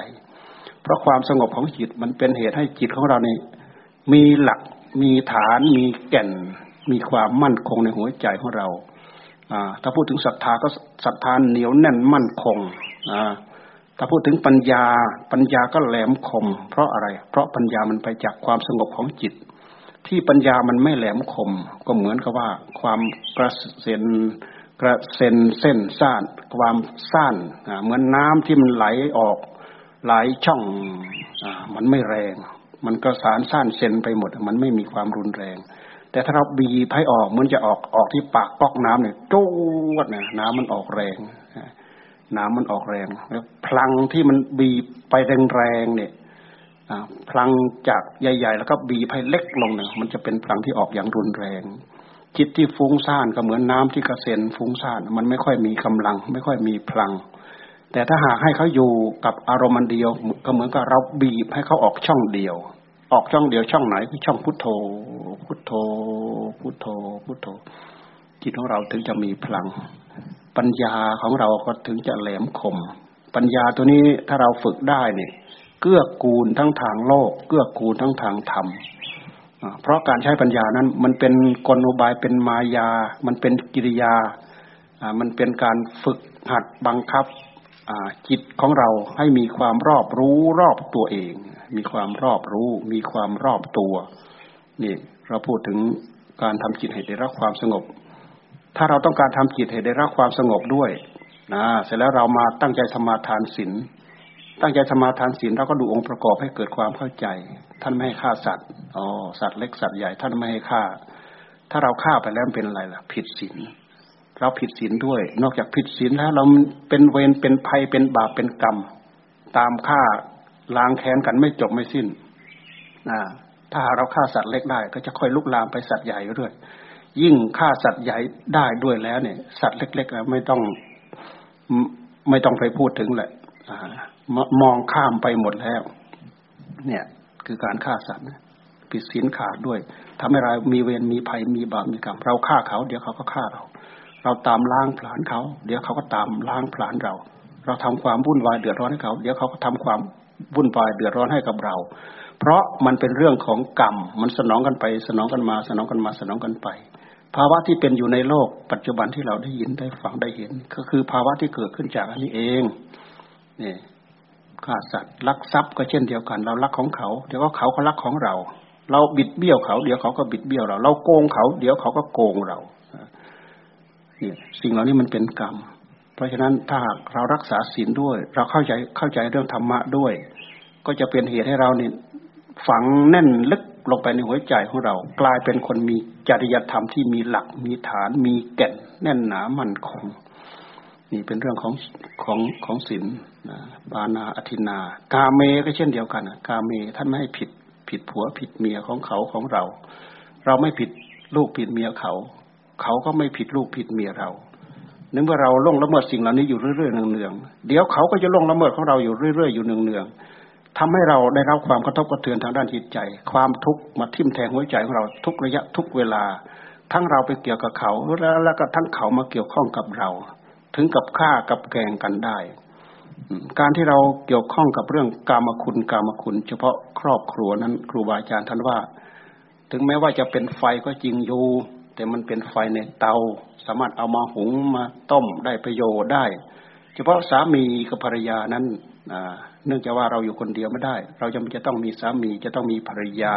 S1: เพราะความสงบของจิตมันเป็นเหตุให้จิตของเราเนี่ยมีหลัก มีฐานมีแก่น มีความมั่นคงในหัวใจของเราถ้าพูดถึงศรัทธาก็ศรัทธาเหนียวแน่นมั่นคงถ้าพูดถึงปัญญาปัญญาก็แหลมคม เพราะอะไร เพราะปัญญามันไปจากความสงบของจิต ที่ปัญญามันไม่แหลมคม ก็เหมือนกับว่า ความกระเซ็นกระเซ็นเส้นซ่านความซ่านเหมือนน้ำที่มันไหลออกไหลช่องอมันไม่แรง มันกระสานซ่านเซนไปหมด มันไม่มีความรุนแรง แต่ถ้าเราบีบให้ออกมันจะออกออกที่ปากก๊อกน้ำเนี่ยจูดเนี่ยน้ำมันออกแรงน้ำมันออกแรง แล้วพลังที่มันบีบไปแรงๆเนี่ยพลังจากใหญ่ ๆ แล้วก็บีบให้เล็กลงเนี่ยมันจะเป็นพลังที่ออกอย่างรุนแรงจิตที่ฟุ้งซ่านก็เหมือนน้ำที่กระเซ็นฟุ้งซ่านมันไม่ค่อยมีกำลัง ไม่ค่อยมีพลัง แต่ถ้าหากให้เขาอยู่กับอารมณ์เดียว ก็เหมือนกับเราบีบให้เขาออกช่องเดียว ออกช่องเดียวช่องไหนคือช่องพุทโธ พุทโธ พุทโธ พุทโธ จิตของเราถึงจะมีพลัง ปัญญาของเราก็ถึงจะแหลมคม ปัญญาตัวนี้ถ้าเราฝึกได้เนี่ยเกื้อกูลทั้งทางโลก เกื้อกูลทั้งทางธรรมเพราะการใช้ปัญญานั้น มันเป็นกลอบายเป็นมายา มันเป็นกิริยา มันเป็นการฝึกหัดบังคับ จิตของเราให้มีความรอบรู้รอบตัวเอง มีความรอบรู้ มีความรอบตัว นี่เราพูดถึงการทำจิตให้ได้รับความสงบ ถ้าเราต้องการทำจิตให้ได้รับความสงบด้วยนะเสร็จแล้วเรามาตั้งใจสมาทานศีลตั้งใจสมาทานศีลเราก็ดูองค์ประกอบให้เกิดความเข้าใจ ท่านไม่ให้ฆ่าสัตว์อ๋อสัตว์เล็กสัตว์ใหญ่ ท่านไม่ให้ฆ่า ถ้าเราฆ่าไปแล้วเป็นอะไรล่ะ ผิดศีล เราผิดศีลด้วย นอกจากผิดศีลแล้วเราเป็นเวรเป็นภัยเป็นบาปเป็นกรรม ตามฆ่าล้างแค้นกันไม่จบไม่สิ้นอ่าถ้าเราฆ่าสัตว์เล็กได้ ก็จะค่อยลุกลามไปสัตว์ใหญ่เรื่อยยิ่งฆ่าสัตว์ใหญ่ได้ด้วยแล้วเนี่ย สัตว์เล็กๆไม่ต้องไม่ต้องไปพูดถึงแหละมองข้ามไปหมดแล้ว เนี่ย คือการฆ่าสัตว์ผิดศีลขาดด้วยทำให้เรามีเวรมีภัยมีบาปมีกรรมเราฆ่าเขา เดี๋ยวเขาก็ฆ่าเรา เราตามล้างผลาญเขา เดี๋ยวเขาก็ตามล้างผลาญเรา เราทำความวุ่นวายเดือดร้อนให้เขา เดี๋ยวเขาก็ทำความวุ่นวายเดือดร้อนให้กับเรา เพราะมันเป็นเรื่องของกรรม มันสนองกันไป สนองกันมา สนองกันมา สนองกันไป ภาวะที่เป็นอยู่ในโลก ปัจจุบันที่เราได้ยินได้ฟังได้เห็น ก็คือภาวะที่เกิดขึ้นจากอันนี้เองนี่ฆ่าสัตว์ลักทรัพย์ก็เช่นเดียวกัน เราลักของเขา เดี๋ยวก็เขาก็ลักของเรา เราบิดเบี้ยวเขา เดี๋ยวเขาก็บิดเบี้ยวเรา เราโกงเขา เดี๋ยวเขาก็โกงเรา สิ่งเหล่านี้มันเป็นกรรม เพราะฉะนั้นถ้าหากเรารักษาศีลด้วย เราเข้าใจเข้าใจเรื่องธรรมะด้วย ก็จะเป็นเหตุให้เราเนี่ยฝังแน่นลึกลงไปในหัวใจของเรา กลายเป็นคนมีจริยธรรมที่มีหลักมีฐาน มีแก่นแน่นหนามั่นคงนี่เป็นเรื่องของของของศีลปานาอธินา กาเมก็เช่นเดียวกันกาเมท่านไม่ให้ผิดผิดผัวผิดเมียของเขาของเรา เราไม่ผิดลูกผิดเมียเขา เขาก็ไม่ผิดลูกผิดเมียเรานึกว่าเราล่วงละเมิดสิ่งเหล่านี้อยู่เรื่อยๆเนืองๆเดี๋ยวเขาก็จะล่วงละเมิดของเราอยู่เรื่อยๆอยู่เนืองๆทำให้เราได้รับความกระทบกระเทือนทางด้านจิตใจ ความทุกข์มาทิ่มแทงหัวใจของเราทุกระยะทุกเวลา ทั้งเราไปเกี่ยวกับเขาแล้วก็ทั้งเขามาเกี่ยวข้องกับเรา ถึงกับฆ่ากับแกงกันได้ การที่เราเกี่ยวข้องกับเรื่องกามคุณกามคุณ เฉพาะครอบครัวนั้น ครูบาอาจารย์ท่านว่า ถึงแม้ว่าจะเป็นไฟก็จริงอยู่ แต่มันเป็นไฟในเตา สามารถเอามาหุงมาต้มได้ประโยชน์ได้ เฉพาะสามีกับภรรยานั้นเนื่องจากว่าเราอยู่คนเดียวไม่ได้ เราจะจะต้องมีสามีจะต้องมีภรรยา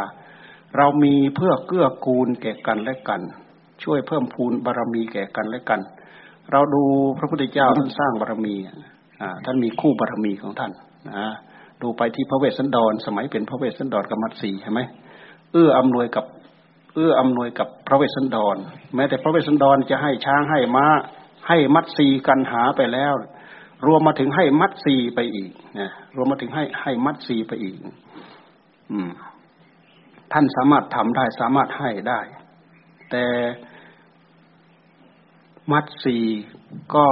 S1: เรามีเพื่อเกื้อกูลแก่กันและกัน ช่วยเพิ่มพูนบารรมีแก่กันและกัน เราดูพระพุทธเจ้าท่านสร้างบารมีท่านมีคู่บารมีของท่านนะดูไปที่พระเวสสันดร สมัยเป็นพระเวสสันดรกับมัสีใช่ไหมเอื้ออำนวยกับ เอื้ออำนวยกับพระเวสสันดร แม้แต่พระเวสสันดรจะให้ช้างให้ม้า ให้มัตสีกันหาไปแล้ว รวมมาถึงให้มัตสีไปอีกนะรวมมาถึงให้ให้มัตสีไปอีก อืม ท่านสามารถทำได้สามารถให้ได้ แต่มัดสีก็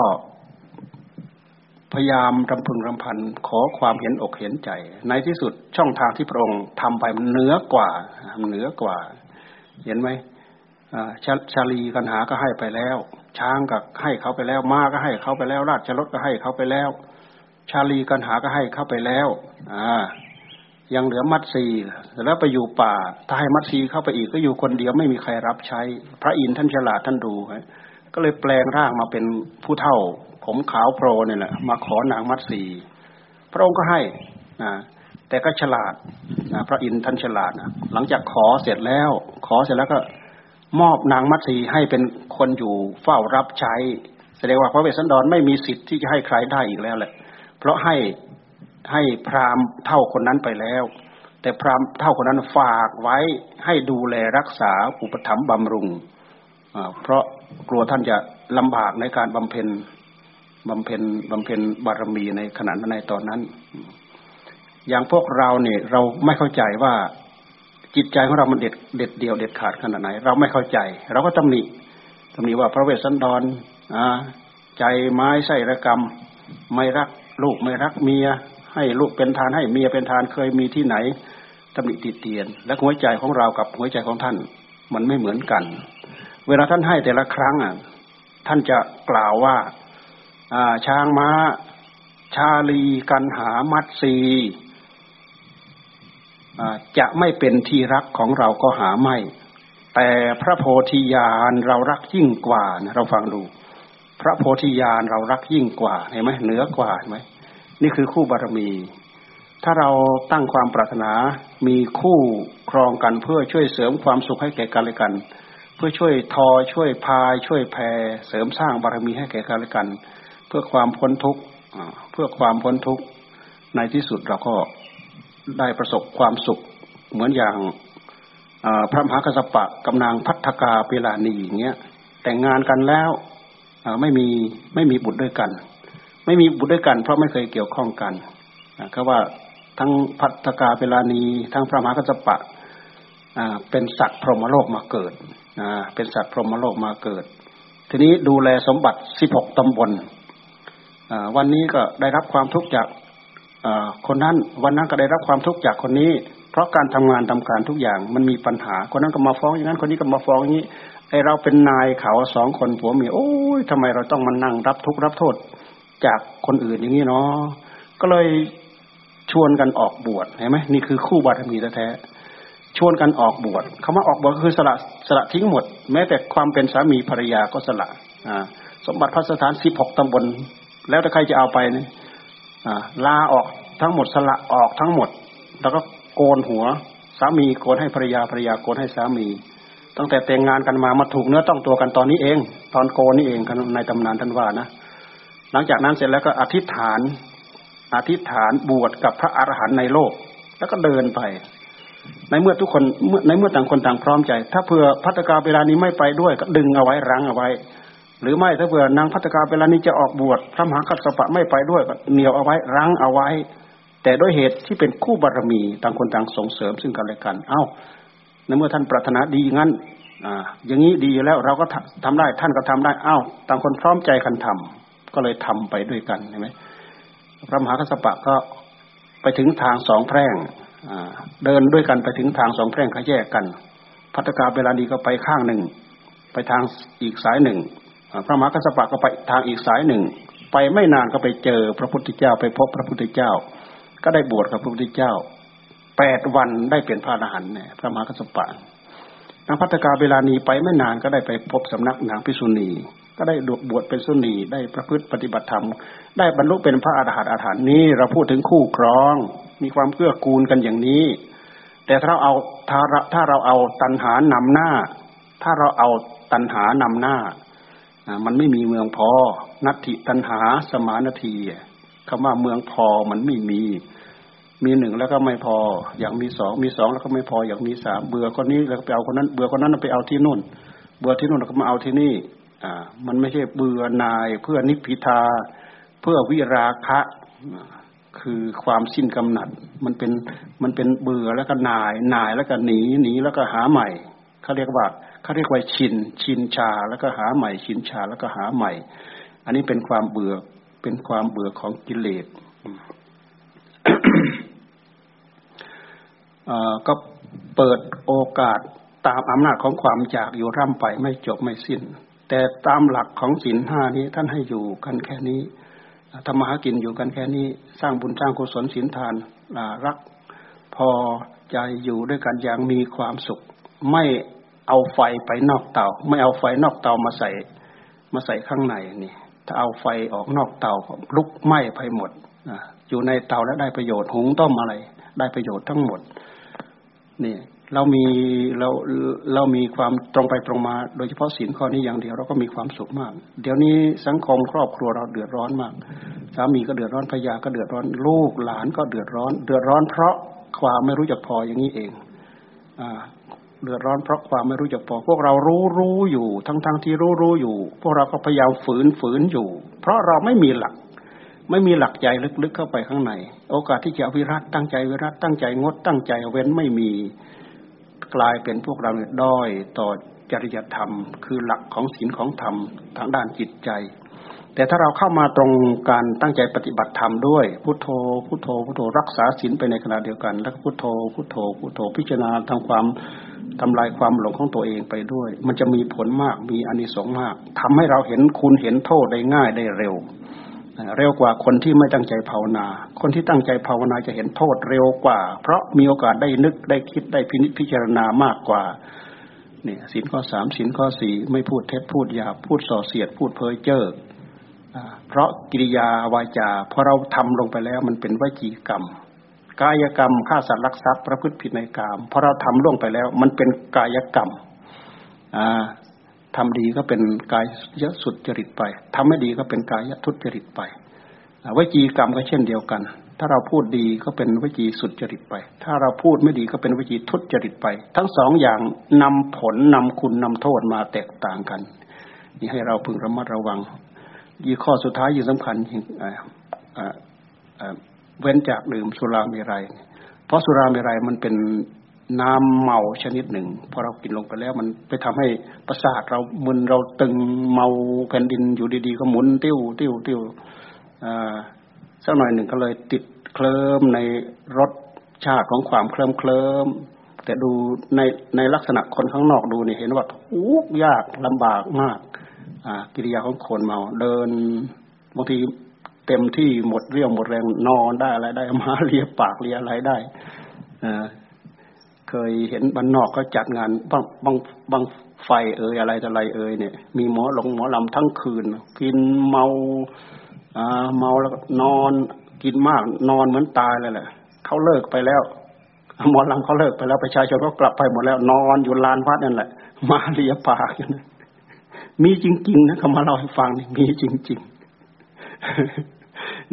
S1: พยายามรำพึงรำพันขอความเห็นอกเห็นใจ ในที่สุดช่องทางที่พระองค์ทำไปมันเหนือกว่าเหนือกว่า เห็นไหมชาชาลีกันหาก็ให้ไปแล้ว ช้างก็ให้เขาไปแล้ว ม้าก็ให้เขาไปแล้ว ราชรถก็ให้เขาไปแล้ว ชาลีกันหาก็ให้เขาไปแล้ว อ่า ยังเหลือมัดสีแล้วไปอยู่ป่า ถ้าให้มัดสีเข้าไปอีกก็อยู่คนเดียวไม่มีใครรับใช้ พระอินทร์ท่านฉลาดท่านดูก็เลยแปลงร่างมาเป็นผู้เท่า ผมขาวโปรเนี่ยแหละมาขอนางมัตสีพระองค์ก็ให้นะ แต่ก็ฉลาดนะพระอินทร์ท่านฉลาดนะหลังจากขอเสร็จแล้ว ขอเสร็จแล้วก็มอบนางมัตสีให้เป็นคนอยู่เฝ้ารับใช้ แสดงว่าพระเวสสันดรไม่มีสิทธิ์ที่จะให้ใครได้อีกแล้วแหละ เพราะให้ให้พราหมณ์เท่าคนนั้นไปแล้ว แต่พราหมณ์เท่าคนนั้นฝากไว้ให้ดูแลรักษาอุปถัมภ์บำรุงเพราะกลัวท่านจะลำบากในการบำเพ็ญบำเพ็ญบำเพ็ญบารมีในขณะนั้นในตอนนั้น อย่างพวกเราเนี่ยเราไม่เข้าใจว่าจิตใจของเรามันเด็ดเด็ดเดียวเด็ดขาดขนาดไหน เราไม่เข้าใจ เราก็ตำหนิตำหนิว่าพระเวสสันดรใจไม้ใส่ระกรรม ไม่รักลูกไม่รักเมีย ให้ลูกเป็นทานให้เมียเป็นทานเคยมีที่ไหนตำหนิติเตียน และหัวใจของเรากับหัวใจของท่าน มันไม่เหมือนกัน เวลาท่านให้แต่ละครั้งอะท่านจะกล่าวว่าช้างม้า ชาลีกันหามัดซี จะไม่เป็นที่รักของเราก็หาไม่ แต่พระโพธิญาณเรารักยิ่งกว่านะเราฟังดู พระโพธิญาณเรารักยิ่งกว่าเห็นไหมเหนือกว่าเห็นไหมนี่คือคู่บารมี ถ้าเราตั้งความปรารถนามีคู่ครองกันเพื่อช่วยเสริมความสุขให้แก่กันและกัน เพื่อช่วยทอช่วยพายช่วยแพรเสริมสร้างบารมีให้แก่กันและกัน เพื่อความพ้นทุกข์เพื่อความพ้นทุกข์ในที่สุดเราก็ ได้ประสบความสุขเหมือนอย่างพระมหากระสปะกำนางพัฒกาเปลานีอย่างเงี้ยแต่งงานกันแล้วไม่มีไม่มีบุตรด้วยกัน ไม่มีบุตรด้วยกัน เพราะไม่เคยเกี่ยวข้องกันก็ว่าทั้งพัฒกาเปลานีทั้งพระมหากระสปะเป็นสัตว์พรหมโลกมาเกิดเป็นสัตว์พรหมโลกมาเกิด ทีนี้ดูแลสมบัติสิบหกตำบลวันนี้ก็ได้รับความทุกข์จาก คนนั้นวันนั้นก็ได้รับความทุกข์จากคนนี้ เพราะการทำงานทำการทุกอย่างมันมีปัญหา คนนั้นก็มาฟ้องอย่างนั้นคนนี้ก็มาฟ้องอย่างนี้ไอเราเป็นนายเขาสองคนผัวเมียโอ้ยทำไมเราต้องมานั่งรับทุกข์รับโทษจากคนอื่นอย่างนี้เนาะก็เลยชวนกันออกบวชเห็นไหมนี่คือคู่บารมีแท้ชวนกันออกบวชคำว่าออกบวชคือสละสละทิ้งหมด แม้แต่ความเป็นสามีภรรยาก็สละอ่าสมบัติพระสถานสิบหกตำบลแล้วแต่ใครจะเอาไปเนี่ย ลาออกทั้งหมดสละออกทั้งหมด แล้วก็โกนหัว สามีโกนให้ภรรยาภรรยาโกนให้สามี ตั้งแต่แต่งงานกันมามาถูกเนื้อต้องตัวกันตอนนี้เอง ตอนโกนนี่เองในตำนานท่านว่านะหลังจากนั้นเสร็จแล้วก็อธิษฐาน อธิษฐานบวชกับพระอรหันต์ในโลก แล้วก็เดินไป ในเมื่อทุกคนในเมื่อต่างคนต่างพร้อมใจ ถ้าเผื่อพัฒกาเวลานี้ไม่ไปด้วย ก็ดึงเอาไว้รั้งเอาไว้ หรือไม่ถ้าเผื่อนางพัฒกาเวลานี้จะออกบวชพระมหากัสปะไม่ไปด้วยเหนียวเอาไว้รั้งเอาไว้ แต่ด้วยเหตุที่เป็นคู่บารมีต่างคนต่างส่งเสริมซึ่งกันและกัน เอ้าในเมื่อท่านปรารถนาดีงั้นอ่าอย่างนี้ดีอยู่แล้วเราก็ทำได้ท่านก็ทำได้เอ้า ต่างคนพร้อมใจกันทำก็เลยทำไปด้วยกันใช่ไหมพระมหากัสปะก็ไปถึงทางสองแพร่งเดินด้วยกันไปถึงทางสองแพร่งเขาแยกกัน พัฒกาเวลาดีก็ไปข้างหนึ่ง ไปทางอีกสายหนึ่ง พระมหากัสปะก็ไปทางอีกสายหนึ่ง ไปไม่นานก็ไปเจอพระพุทธเจ้า ไปพบพระพุทธเจ้า ก็ได้บวชกับพระพุทธเจ้าแปดวันได้เป็นพระอรหันต์เนี่ยพระมหากัสปะนางพัฒกาเวลานี้ไปไม่นานก็ได้ไปพบสำนักนางพิษุณี ก็ได้บวชเป็นสุนีได้ประพฤติปฏิบัติธรรม ได้บรรลุเป็นพระอรหันต์อาถรรพ์นี้เราพูดถึงคู่ครอง มีความเกื้อกูลกันอย่างนี้ แต่ถ้าเราเอาถ้าถ้าเราเอาตัณหานำหน้า ถ้าเราเอาตัณหานำหน้า มันไม่มีเมืองพอ นัตถิตันหาสมานาทีคำว่าเมืองพอมันไม่มี มีหนึ่งแล้วก็ไม่พอ อยางมีสองมีสองแล้วก็ไม่พอ อยางมีสามเบื่อคนนี้แล้วก็ไปเอาคนนั้น เบื่อคนนั้นไปเอาที่นู่น เบื่อที่นู่นแล้วก็มาเอาที่นี่ อ่า มันไม่ใช่เบื่อนายเพื่อนิพพิทา เพื่อวิราคะ คือความสิ้นกำหนัด มันเป็นมันเป็นเบื่อแล้วก็นายนายแล้วก็หนีหนีแล้วก็หาใหม่เขาเรียกว่า เขาเรียกว่าชิน ชินชา แล้วก็หาใหม่ ชินชาแล้วก็หาใหม่ อันนี้เป็นความเบื่อเป็นความเบื่อของกิเลสก็เปิดโอกาสตามอำนาจของความอยากอยู่ร่ำไปไม่จบไม่สิ้น แต่ตามหลักของศีลห้านี้ท่านให้อยู่กันแค่นี้ทำมาหากินอยู่กันแค่นี้ สร้างบุญสร้างกุศลศีลทานรัก พอใจอยู่ด้วยกันอย่างมีความสุข ไม่ เอาไฟไปนอกเตาไม่เอาไฟนอกเตามาใส่มาใส่ข้างในนี่ถ้าเอาไฟออกนอกเตาลุกไหม้ไปหมดอยู่ในเตาแล้วได้ประโยชน์หุงต้มอะไร ได้ประโยชน์ทั้งหมดนี่เรามีเราเรามีความตรงไปตรงมา โดยเฉพาะศีลข้อนี้อย่างเดียวเราก็มีความสุขมาก เดี๋ยวนี้สังคมครอบครัวเราเดือดร้อนมากสามีก็เดือดร้อนภรรยาก็เดือดร้อนลูกหลานก็เดือดร้อน เดือดร้อนเพราะความไม่รู้จักพออย่างนี้เองอ่า เดือดร้อนเพราะความไม่รู้จักพอ พวกเรารู้รู้อยู่ ทั้งทั้งที่รู้รู้อยู่ พวกเราก็พยายามฝืนฝืนอยู่ เพราะเราไม่มีหลัก ไม่มีหลักใจลึกๆเข้าไปข้างใน โอกาสที่จะวิรัตตั้งใจวิรัตตั้งใจงดตั้งใจเว้นไม่มีกลายเป็นพวกเราด้อยต่อจริยธรรม คือหลักของศีลของธรรมทางด้านจิตใจ แต่ถ้าเราเข้ามาตรงการตั้งใจปฏิบัติธรรมด้วย พุทโธพุทโธพุทโธรักษาศีลไปในขณะเดียวกัน แล้วพุทโธพุทโธพุทโธพิจารณาทำความ ทำลายความหลงของตัวเองไปด้วย มันจะมีผลมากมีอานิสงส์มากทำให้เราเห็นคุณเห็นโทษได้ง่ายได้เร็ว เร็วกว่าคนที่ไม่ตั้งใจภาวนา คนที่ตั้งใจภาวนาจะเห็นโทษเร็วกว่า เพราะมีโอกาสได้นึกได้คิดได้พินิจพิจารณามากกว่าเนี่ยสินข้อสามสินข้อสี่ไม่พูดเท็จพูดหยาพูดส่อเสียดพูดเพ้อเจ้อเพราะกิริยาวาจาพอเราทำลงไปแล้วมันเป็นวจีกรรม กายกรรมฆ่าสัตว์ลักทรัพย์ประพฤติผิดในกรรมพอเราทำล่วงไปแล้ว มันเป็นกายกรรมทำดีก็เป็นกายยสุดจริตไปทำไม่ดีก็เป็นกายทุจริตไปวจีกรรมก็เช่นเดียวกัน ถ้าเราพูดดีก็เป็นวจีสุดจริตไป ถ้าเราพูดไม่ดีก็เป็นวจีทุจริตไป ทั้งสองอย่างนำผลนำคุณนำโทษมาแตกต่างกัน นี่ให้เราพึงระมัดระวัง ยี่ข้อสุดท้ายยิ่งสำคัญยิ่ง เว้นจากดื่มสุราเมรัย เพราะสุราเมรัยมันเป็นน้ำเมาชนิดหนึ่งพอเรากินลงไปแล้ว มันไปทำให้ประสาทเรามึนเราตึงเมาแผ่นดินอยู่ดีๆก็หมุนติ้วติ้วติ้วสักหน่อยหนึ่งก็เลยติดเคลิ้มในรสชาติของความเคลิ้มเคลิ้มแต่ดูในในลักษณะคนข้างนอกดูนี่เห็นว่าทุกยากลำบากมากกิริยาของคนเมาเดินบางที เต็มที่หมดเรี่ยวหมดแรงนอนได้อะไรได้มาเลียปากเลียอะไรได้เคยเห็นบ้านนอกก็จัดงานบางบางบางไฟเอ่ยอะไรอะไรเอ่ยเนี่ยมีหมอหลงหมอลำทั้งคืน กินเมาอ่าเมาแล้วก็นอนกินมากนอนเหมือนตายเลยแหละเขาเลิกไปแล้วหมอลำเขาเลิกไปแล้วประชาชนก็กลับไปหมดแล้ว นอนอยู่ลานวัดนั่นแหละ มาเลียปากมีจริงๆนะเขามาเล่าให้ฟังนี่มีจริง ๆ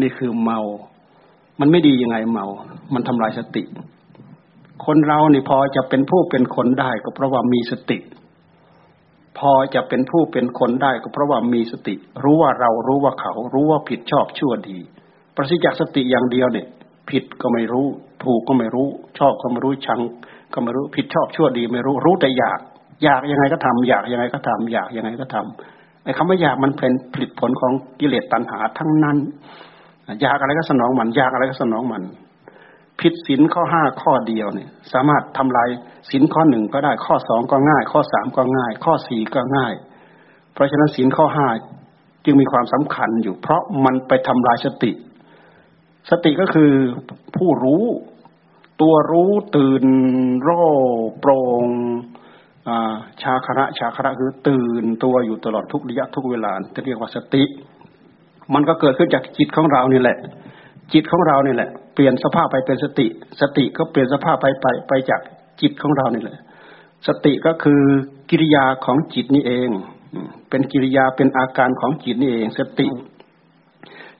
S1: นี่คือเมา มันไม่ดียังไงเมา มันทำลายสติ คนเราเนี่พอจะเป็นผู้เป็นคนได้ก็เพราะว่ามีสติ พอจะเป็นผู้เป็นคนได้ก็เพราะว่ามีสติ รู้ว่าเรารู้ว่าเขา รู้ว่าผิดชอบชั่วดี ประสิทธิจากสติอย่างเดียวเนี่ย ผิดก็ไม่รู้ ถูกก็ไม่รู้ ชอบก็ไม่รู้ชัง ก็ไม่รู้ผิดชอบชั่วดี ไม่รู้รู้แต่อยาก อยากยังไงก็ทำอยากยังไงก็ทำอยากยังไงก็ทำไอ้ คำว่าอยากมันเป็นผลิตผลของกิเลสตัณหาทั้งนั้น อยากอะไรก็สนองมันอยากอะไรก็สนองมัน ผิดศีลข้อห้าข้อเดียวเนี่ย สามารถทำลายศีลข้อหนึ่งก็ได้ข้อสองก็ง่าย ข้อสามก็ง่าย ข้อสี่ก็ง่าย เพราะฉะนั้นศีลข้อห้าจึงมีความสำคัญอยู่ เพราะมันไปทำลายสติ สติก็คือผู้รู้ ตัวรู้ตื่นโรโปร่ง ชาคระชาคระคือตื่นตัวอยู่ตลอดทุกระยะทุกเวลาจะเรียกว่าสติ มันก็เกิดขึ้นจากจิตของเรานี่แหละ จิตของเรานี่แหละ เปลี่ยนสภาพไปเป็นสติ สติก็เปลี่ยนสภาพไปไปไปจากจิตของเรานี่แหละ สติก็คือกิริยาของจิตนี่เอง เป็นกิริยาเป็นอาการของจิตนี่เอง สติ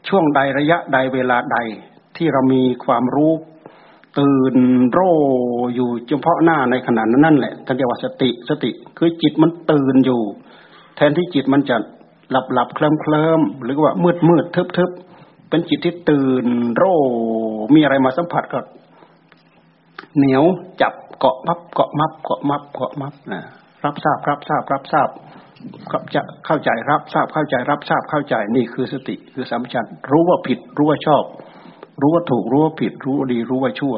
S1: ช่วงใดระยะใดเวลาใดที่เรามีความรู้ ตื่นโรอยู่เฉพาะหน้าในขณะนั้นนั่นแหละท่านเรียกว่าสติสติ คือจิตมันตื่นอยู่ แทนที่จิตมันจะหลับหลับเคลิ้มเคลิ้มหรือว่ามืดมืดทึบทึบเป็นจิตที่ตื่นโรมีอะไรมาสัมผัสก็เหนียวจับเกาะมับเกาะมับเกาะมับเกาะมับนะรับทราบรับทราบรับทราบครับจะเข้าใจรับทราบเข้าใจรับทราบเข้าใจนี่คือสติคือสัมผัสรู้ว่าผิดรู้ว่าชอบ รู้ว่าถูกรู้ว่าผิด รู้ว่าดีรู้ว่าชั่ว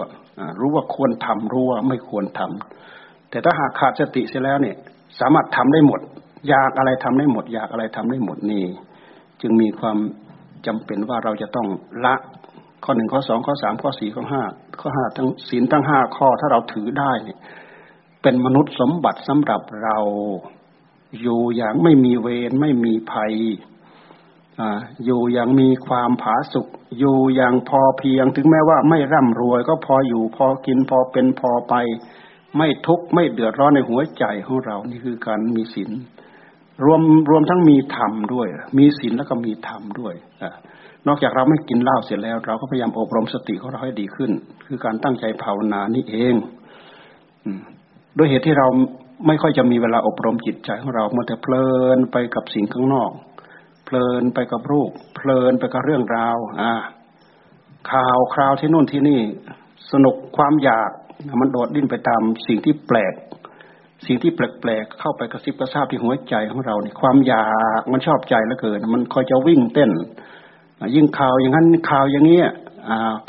S1: รู้ว่าควรทำรู้ว่าไม่ควรทำแต่ถ้าหากขาดสติเสียแล้วเนี่ย สามารถทำได้หมด อยากอะไรทำได้หมด อยากอะไรทำได้หมดนี่ จึงมีความจำเป็นว่าเราจะต้องละข้อหนึ่งข้อสองข้อสามข้อสี่ข้อห้าข้อห้าทั้งศีลทั้งห้าข้อถ้าเราถือได้เนี่ย เป็นมนุษย์สมบัติสำหรับเราอยู่อย่างไม่มีเวรไม่มีภัย อยู่อย่างมีความผาสุกอยู่อย่างพอเพียงถึงแม้ว่าไม่ร่ำรวย ก็พออยู่พอกินพอเป็นพอไป ไม่ทุกข์ไม่เดือดร้อนในหัวใจของเรานี่คือการมีศีลรวมรวมทั้งมีธรรมด้วย มีศีลแล้วก็มีธรรมด้วยอนอกจากเราไม่กินเหล้าเสร็จแล้ว เราก็พยายามอบรมสติของเราให้ดีขึ้น คือการตั้งใจภาวนานี่เองด้วยเหตุที่เราไม่ค่อยจะมีเวลาอบรมจิตใจของเราเมื่อแต่เพลินไปกับสิ่งข้างนอก เพลินไปกับรูป เพลินไปกับเรื่องราว อ่า ข่าวคราวที่นู่นที่นี่ สนุกความอยาก มันโดดดิ้นไปตามสิ่งที่แปลก สิ่งที่แปลกๆเข้าไปกระซิบกระซาบที่หัวใจของเราเนี่ยความอยากมันชอบใจแล้วเกิน มันคอยจะวิ่งเต้น ยิ่งข่าวอย่างนั้นข่าวอย่างเนี้ย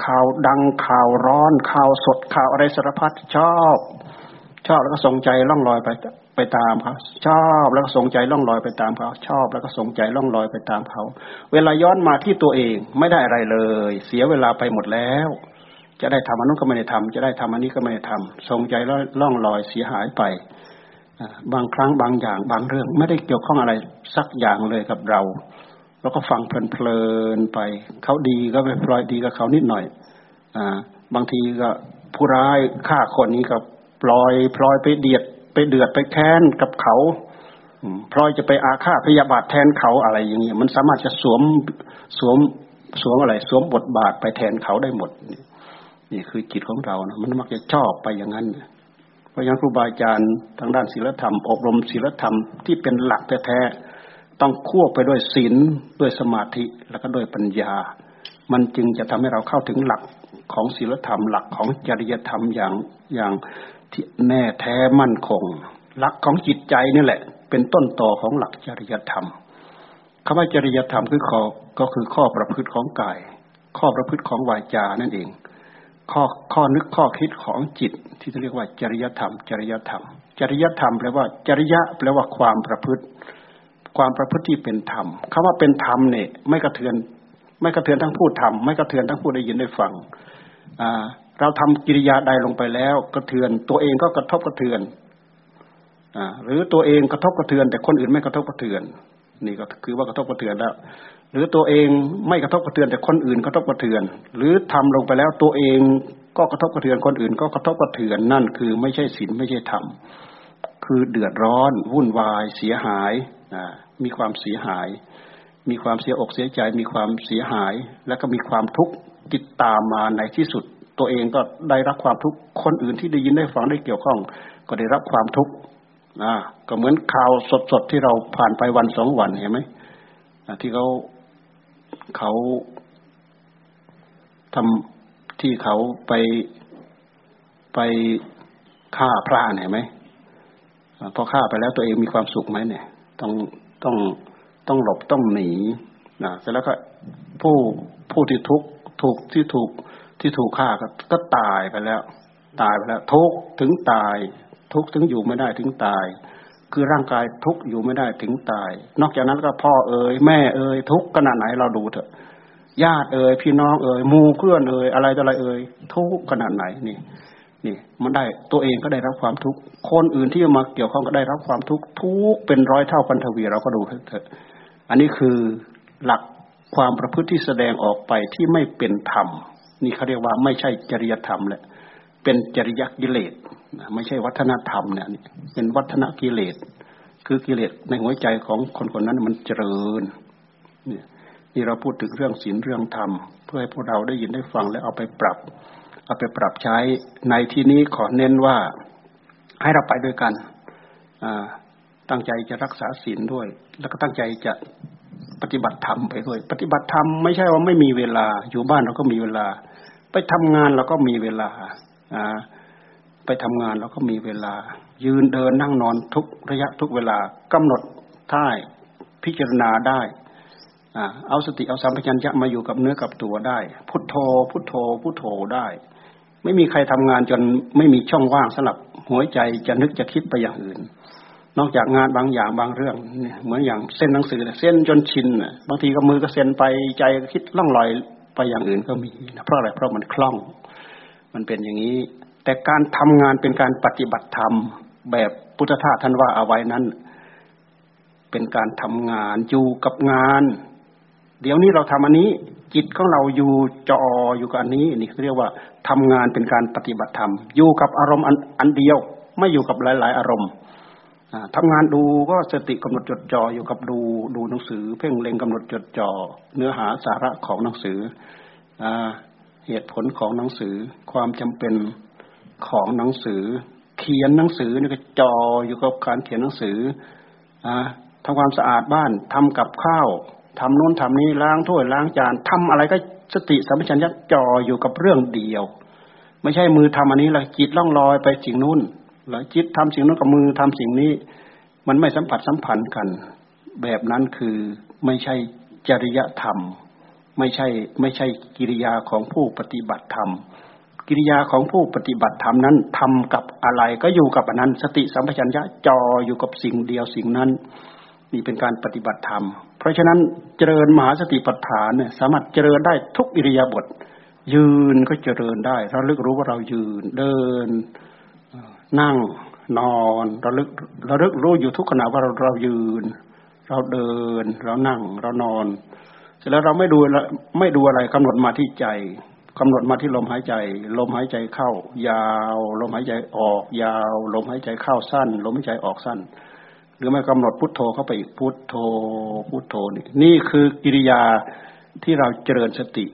S1: ข่าวดังข่าวร้อนข่าวสดข่าวอะไรสารพัดชอบ ชอบแล้วก็ส่งใจล่องลอยไป ไปตามเขาชอบแล้วก็สงใจล่องลอยไปตามเขาชอบแล้วก็สงใจล่องลอยไปตามเขา เวลาย้อนมาที่ตัวเองไม่ได้อะไรเลย เสียเวลาไปหมดแล้ว จะได้ทำอันนู้นก็ไม่ได้ทำจะได้ทำอันนี้ก็ไม่ได้ทำสงใจล่องลอยเสียหายไปบางครั้งบางอย่างบางเรื่องไม่ได้เกี่ยวข้องอะไรสักอย่างเลยกับเรา แล้วก็ฟังเพลินๆไป เขาดีก็ไปพลอยดีกับเขานิดหน่อยอบางทีก็ผู้ร้ายฆ่าคนนี้ก็ปล่อยพลอยไปเดียด ไปเดือดไปแค้นกับเขาพลอยจะไปอาฆาตพยาบาทแทนเขาอะไรอย่างเงี้ยมันสามารถจะสวมสวมสวมอะไร สวมบทบาทไปแทนเขาได้หมด นี่คือจิตของเรานะมันมักจะชอบไปอย่างนั้นเพราะฉะนั้นครูบาอาจารย์ทางด้านศีลธรรม อบรมศีลธรรมที่เป็นหลักแท้ต้องควบไปด้วยศีลด้วยสมาธิแล้วก็ด้วยปัญญา มันจึงจะทำให้เราเข้าถึงหลักของศีลธรรมหลักของจริยธรรมอย่างอย่าง ที่แน่แท้มั่นคง หลักของจิตใจนี่แหละ เป็นต้นต่อของหลักจริยธรรมคำว่าจริยธรรมคือข้อก็คือข้อประพฤติของกาย ข้อประพฤติของวาจานั่นเอง ข้อข้อนึกข้อคิดของจิต ที่เรียกว่าจริยธรรม จริยธรรม จริยธรรมแปลว่า จริยะแปลว่าความประพฤติ ความประพฤติที่เป็นธรรมคำว่าเป็นธรรมเนี่ยไม่กระเทือน ไม่กระเทือนทั้งผู้ทำไม่กระเทือนทั้งผู้ได้ยินได้ฟังอ่า เราทำกิริยาใดลงไปแล้ว กระเทือน ตัวเองก็กระทบกระเทือนอหรือตัวเองกระทบกระเทือน แต่คนอื่นไม่กระทบกระเทือน นี่ก็คือว่ากระทบกระเทือนแล้ว หรือตัวเองไม่กระทบกระเทือน แต่คนอื่นกระทบกระเทือน หรือทำลงไปแล้วตัวเองก็กระทบกระเทือนคนอื่น ก็กระทบกระเทือนนั่นคือไม่ใช่ศีลไม่ใช่ธรรมคือเดือดร้อน วุ่นวาย เสียหายมีความเสียหาย มีความเสียอกเสียใจ มีความเสียหาย แล้วก็มีความทุกข์ติดตามมาในที่สุด ตัวเองก็ได้รับความทุกข์คนอื่นที่ได้ยินได้ฟังได้เกี่ยวข้อง ก็ได้รับความทุกข์อ่าก็เหมือนข่าวสดๆที่เราผ่านไปวันสองวันเห็นไหมที่เขาเขาทำที่เขาไปไปฆ่าพระเห็นไหมพอฆ่าไปแล้วตัวเองมีความสุขไหมเนี่ยต้องต้องต้องหลบต้องหนีนะเสร็จแล้วก็ผู้ผู้ที่ทุกถูกที่ถูก ที่ถูกฆ่าก็ก็ตายไปแล้ว ตายไปแล้ว ทุกถึงตาย ทุกถึงอยู่ไม่ได้ถึงตาย คือร่างกายทุกอยู่ไม่ได้ถึงตาย นอกจากนั้นก็พ่อเอ๋ยแม่เอ๋ยทุกขนาดไหนเราดูเถอะ ญาติเอ๋ยพี่น้องเอ๋ยมูเพื่อนเอ๋ยอะไรต่ออะไรเอ๋ยทุกขนาดไหนนี่นี่มันได้ตัวเองก็ได้รับความทุกข์คนอื่นที่มาเกี่ยวข้องก็ได้รับความทุกข์ทุกเป็นร้อยเท่าพันทวีเราก็ดูเถอะอันนี้คือหลักความประพฤติที่แสดงออกไปที่ไม่เป็นธรรม นี่เขาเรียกว่าไม่ใช่จริยธรรมแหละเป็นจริยกิเลสไม่ใช่วัฒนธรรมเนี่ยเป็นวัฒนกิเลส คือกิเลสในหัวใจของคนคนนั้นมันเจริญเนี่นี่เราพูดถึงเรื่องศีลเรื่องธรรม เพื่อให้พวกเราได้ยินได้ฟังและเอาไปปรับ เอาไปปรับใช้ในที่นี้ขอเน้นว่าให้เราไปด้วยกันตั้งใจจะรักษาศีลด้วย แล้วก็ตั้งใจจะปฏิบัติธรรมไปด้วย ปฏิบัติธรรมไม่ใช่ว่าไม่มีเวลาอยู่บ้านเราก็มีเวลา ไปทำงานเราก็มีเวลาไปทำงานเราก็มีเวลา ยืนเดินนั่งนอนทุกระยะทุกเวลากำหนดท่ายพิจารณาได้เอาสติเอาสัมปชัญญะมาอยู่กับเนื้อกับตัวได้ พุทโธ พุทโธ พุทโธได้ ไม่มีใครทำงานจนไม่มีช่องว่างสำหรับหัวใจจะนึกจะคิดไปอย่างอื่น นอกจากงานบางอย่างบางเรื่องเหมือนอย่างเส้นหนังสือเส้นจนชินบางทีก็มือก็เส้นไปใจคิดล่องลอย ไปอย่างอื่นก็มีนะเพราะอะไรเพราะมันคล่อง มันเป็นอย่างนี้ แต่การทำงานเป็นการปฏิบัติธรรม แบบพุทธทาสท่านว่าเอาไว้นั้น เป็นการทำงานอยู่กับงาน เดี๋ยวนี้เราทำอันนี้ จิตของเราอยู่จออยู่กับอันนี้นี่เรียกว่าทำงานเป็นการปฏิบัติธรรม อยู่กับอารมณ์อันเดียว ไม่อยู่กับหลาย ๆ อารมณ์ ทำงานดูก็สติกำหนดจดจ่ออยู่กับดูดูหนังสือ เพ่งเล็งกำหนดจดจ่อเนื้อหาสาระของหนังสือเหตุผลของหนังสือความจำเป็นของหนังสือ เขียนหนังสือนี่ก็จออยู่กับการเขียนหนังสืออ่าทำความสะอาดบ้านทำกับข้าวทำโน้นทำนี้ล้างถ้วยล้างจานทำอะไรก็สติสัมปชัญญะจออยู่กับเรื่องเดียว ไม่ใช่มือทำอันนี้แล้วจิตล่องลอยไปสิ่งนู้น แล้วจิตทำสิ่งนู้นกับมือทำสิ่งนี้ มันไม่สัมผัสสัมพันธ์กัน แบบนั้นคือไม่ใช่จริยธรรม ไม่ใช่ไม่ใช่กิริยาของผู้ปฏิบัติธรรม กิริยาของผู้ปฏิบัติธรรมนั้นทำกับอะไรก็อยู่กับอันนั้น สติสัมปชัญญะจออยู่กับสิ่งเดียวสิ่งนั้นนี่เป็นการปฏิบัติธรรม เพราะฉะนั้นเจริญมหาสติปัฏฐานเนี่ยสามารถเจริญได้ทุกอิริยาบถยืนก็เจริญได้เราลึกรู้ว่าเรายืนเดิน นั่งนอนเราลึกราลึกรู้อยู่ทุกขณะว่าเราเรายืน เราเดิน เรานั่ง เรานอนเสร็จแล้วเราไม่ดูไม่ดูอะไรกำหนดมาที่ใจกำหนดมาที่ลมหายใจ ลมหายใจเข้า ยาว ลมหายใจออก ยาว ลมหายใจเข้าสั้น ลมหายใจออกสั้น หรือไม่กำหนดพุทโธเข้าไปอีกพุทโธพุทโธนี่นี่คือกิริยาที่เราเจริญสติ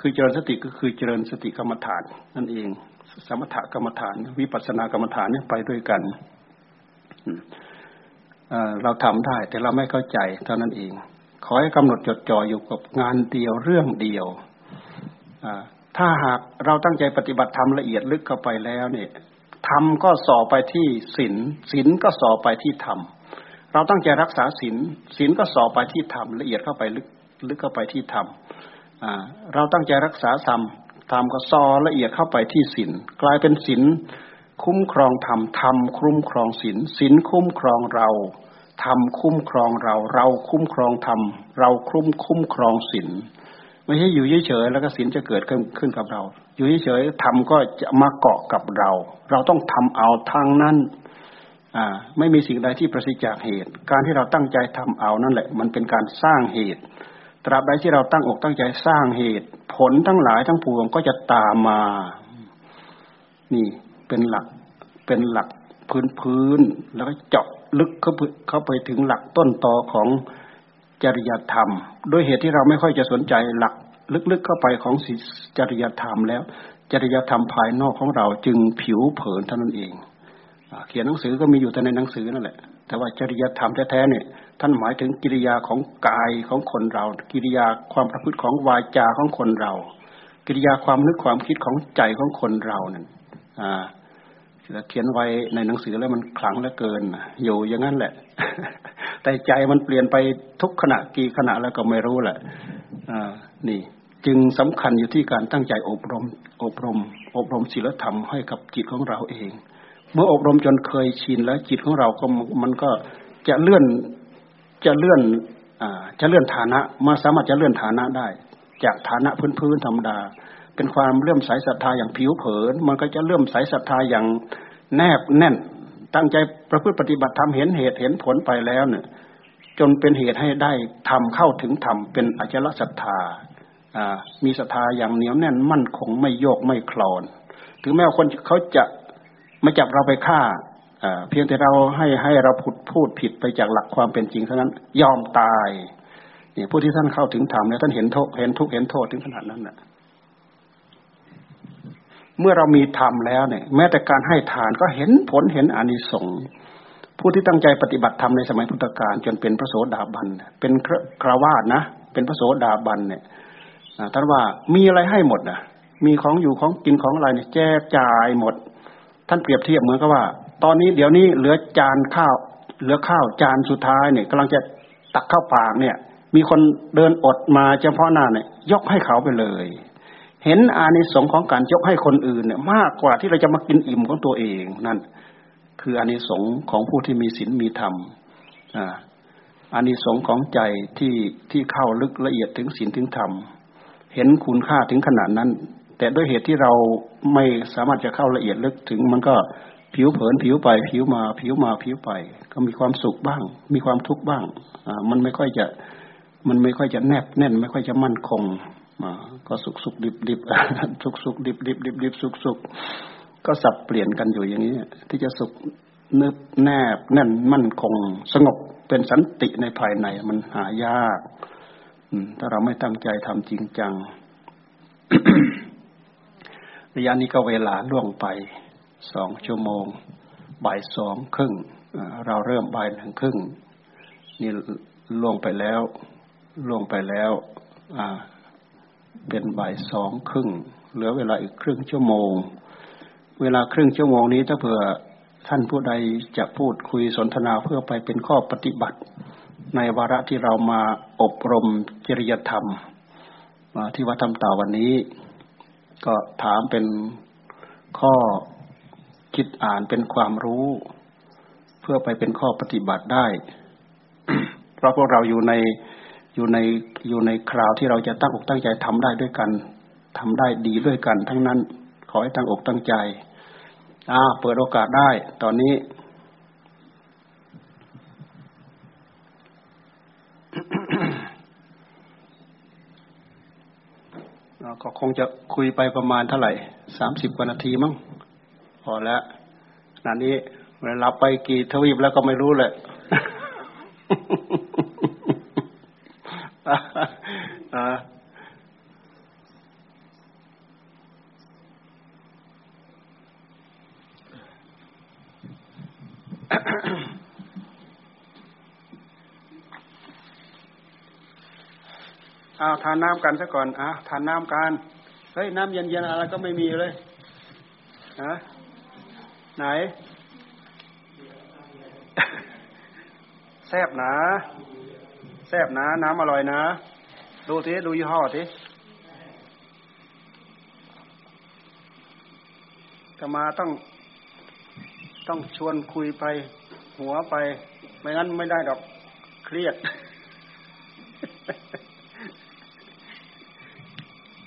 S1: คือเจริญสติก็คือเจริญสติกรรมฐานนั่นเอง สมถกรรมฐาน วิปัสสนากรรมฐานเนี่ยไปด้วยกันเราทำได้แต่เราไม่เข้าใจเท่านั้นเอง ขอให้กำหนดจดจ่ออยู่กับงานเดียวเรื่องเดียวถ้าหากเราตั้งใจปฏิบัติธรรมละเอียดลึกเข้าไปแล้วเนี่ยธรรมก็สอบไปที่ศีลศีลก็สอบไปที่ธรรมเราตั้งใจรักษาศีลศีลก็สอบไปที่ธรรมละเอียดเข้าไปลึกลึกเข้าไปที่ธรรมเราตั้งใจรักษาธรรม ธรรมก็ซอละเอียดเข้าไปที่ศีลกลายเป็นศีลคุ้มครองธรรมธรรมคุ้มครองศีลศีลคุ้มครองเราธรรมคุ้มครองเรา เราคุ้มครองธรรมเราคุ้มคุ้มครองศีลไม่ใช่อยู่เฉยๆแล้วก็ศีลจะเกิดขึ้นขึ้นกับเรา อยู่เฉยๆธรรมก็จะมาเกาะกับเรา เราต้องทำเอาทางนั้นไม่มีสิ่งใดที่ประสิทธิ์จากเหตุ การที่เราตั้งใจทำเอานั่นแหละ มันเป็นการสร้างเหตุ ตราบใดที่เราตั้งอกตั้งใจสร้างเหตุ ผลทั้งหลายทั้งปวงก็จะตามมา นี่เป็นหลักเป็นหลักพื้นพื้นแล้วก็เจาะลึกเข้าไปเข้าไปถึงหลักต้นตอของจริยธรรม ด้วยเหตุที่เราไม่ค่อยจะสนใจหลักลึกๆเข้าไปของจริยธรรมแล้ว จริยธรรมภายนอกของเราจึงผิวเผินเท่านั้นเองเขียนหนังสือก็มีอยู่แต่ในหนังสือนั่นแหละ แต่ว่าจริยธรรมแท้ๆเนี่ย ท่านหมายถึงกิริยาของกายของคนเรา กิริยาความประพฤติของวาจาของคนเรา กิริยาความนึกความคิดของใจของคนเรานั่นอ่าเขียนไว้ในหนังสือแล้วมันขลังเหลือเกินอยู่อย่างนั้นแหละ แต่ใจมันเปลี่ยนไปทุกขณะกี่ขณะแล้วก็ไม่รู้แหละอ่านี่ จึงสำคัญอยู่ที่การตั้งใจอบรม อบรม อบรมศีลธรรมให้กับจิตของเราเอง เมื่ออบรมจนเคยชินแล้วจิตของเราก็มันก็จะเลื่อน จะเลื่อนอ่าจะเลื่อนฐานะมาสามารถจะเลื่อนฐานะได้ จากฐานะพื้นๆธรรมดา เป็นความเลื่อมใสศรัทธาอย่างผิวเผิน มันก็จะเลื่อมใสศรัทธาอย่างแนบแน่น ตั้งใจประพฤติปฏิบัติทำเห็นเหตุเห็นผลไปแล้วเนี่ยจนเป็นเหตุให้ได้ทำเข้าถึงธรรมเป็นอจลศรัทธามีศรัทธาอย่างเหนียวแน่นมั่นคงไม่โยกไม่คลอน ถึงแม้คนเขาจะมาจับเราไปฆ่า เพียงแต่เราให้ให้เราพูดพูดผิดไปจากหลักความเป็นจริงเท่านั้นยอมตายเนี่ยผู้ที่ท่านเข้าถึงธรรมเนี่ยท่านเห็นโทษเห็นทุกเห็นโทษถึงขนาดนั้นน่ะเมื่อเรามีธรรมแล้วเนี่ย แม้แต่การให้ทานก็เห็นผลเห็นอานิสงส์ผู้ที่ตั้งใจปฏิบัติธรรมในสมัยพุทธกาลจนเป็นพระโสดาบันเป็นคราวาสนะ เป็นพระโสดาบันเนี่ยท่านว่ามีอะไรให้หมดนะมีของอยู่ของกินของอะไรเนี่ยแจกจ่ายหมด ท่านเปรียบเทียบเหมือนกับว่า ตอนนี้เดี๋ยวนี้เหลือจานข้าว เหลือข้าวจานสุดท้ายเนี่ยกำลังจะตักเข้าปากเนี่ย มีคนเดินอดมาเฉพาะหน้าเนี่ยยกให้เขาไปเลย เห็นอานิสงส์ของการยกให้คนอื่นเนี่ย มากกว่าที่เราจะมากินอิ่มของตัวเองนั่น คืออานิสงส์ของผู้ที่มีศีลมีธรรมอ่าอานิสงส์ของใจที่ที่เข้าลึกละเอียดถึงศีลถึงธรรม เห็นคุณค่าถึงขนาดนั้น แต่ด้วยเหตุที่เราไม่สามารถจะเข้าละเอียดลึกถึงมันก็ ผิวเผินผิวไป ผิวมา ผิวมาผิวไป ก็มีความสุขบ้าง มีความทุกข์บ้างอ่ามันไม่ค่อยจะมันไม่ค่อยจะแนบแน่น ไม่ค่อยจะมั่นคงอ่าก็สุขสุขดิบดิบสุขสุขดิบดิบดิบดิบสุขสุขก็สับเปลี่ยนกันอยู่อย่างนี้ ที่จะสุขนึบแนบแน่นมั่นคง สงบเป็นสันติในภายในมันหายากถ้าเราไม่ตั้งใจทำจริงจังระยะนี้ก็เวลาล่วงไป สองชั่วโมง บ่ายสองครึ่ง เราเริ่มบ่ายหนึ่งครึ่ง นี่ล่วงไปแล้วล่วงไปแล้วอ่าเป็นบ่ายสองครึ่ง เหลือเวลาอีกครึ่งชั่วโมง เวลาครึ่งชั่วโมงนี้ถ้าเผื่อท่านผู้ใดจะพูดคุยสนทนาเพื่อไปเป็นข้อปฏิบัติ ในวาระที่เรามาอบรมจริยธรรมมาที่วัดธรรมต่าวันนี้ ก็ถามเป็นข้อ คิดอ่านเป็นความรู้ เพื่อไปเป็นข้อปฏิบัติได้ เพราะพวกเราอยู่ในอยู่ในอยู่ในคราวที่เราจะตั้งอกตั้งใจทำได้ด้วยกันทำได้ดีด้วยกัน ทั้งนั้นขอให้ตั้งอกตั้งใจอ่าเปิดโอกาสได้ ตอนนี้ก็คงจะคุยไปประมาณเท่าไหร่สามสิบกว่านาทีมั้ง พอแล้วนานี้เวลาไปกี่ทวีปแล้วก็ไม่รู้เลยอ่าเอาทานน้ำกันซะก่อนอะทานน้ำกัน เฮ้ย น้ำเย็นๆอะไรก็ไม่มีเลย ฮะ ไหน แซบนะแซบนะ น้ำอร่อยนะ ดูทีดูยี่ห้อทีก็มาต้อง ต้องชวนคุยไป หัวไป ไม่งั้นไม่ได้ดอก เครียด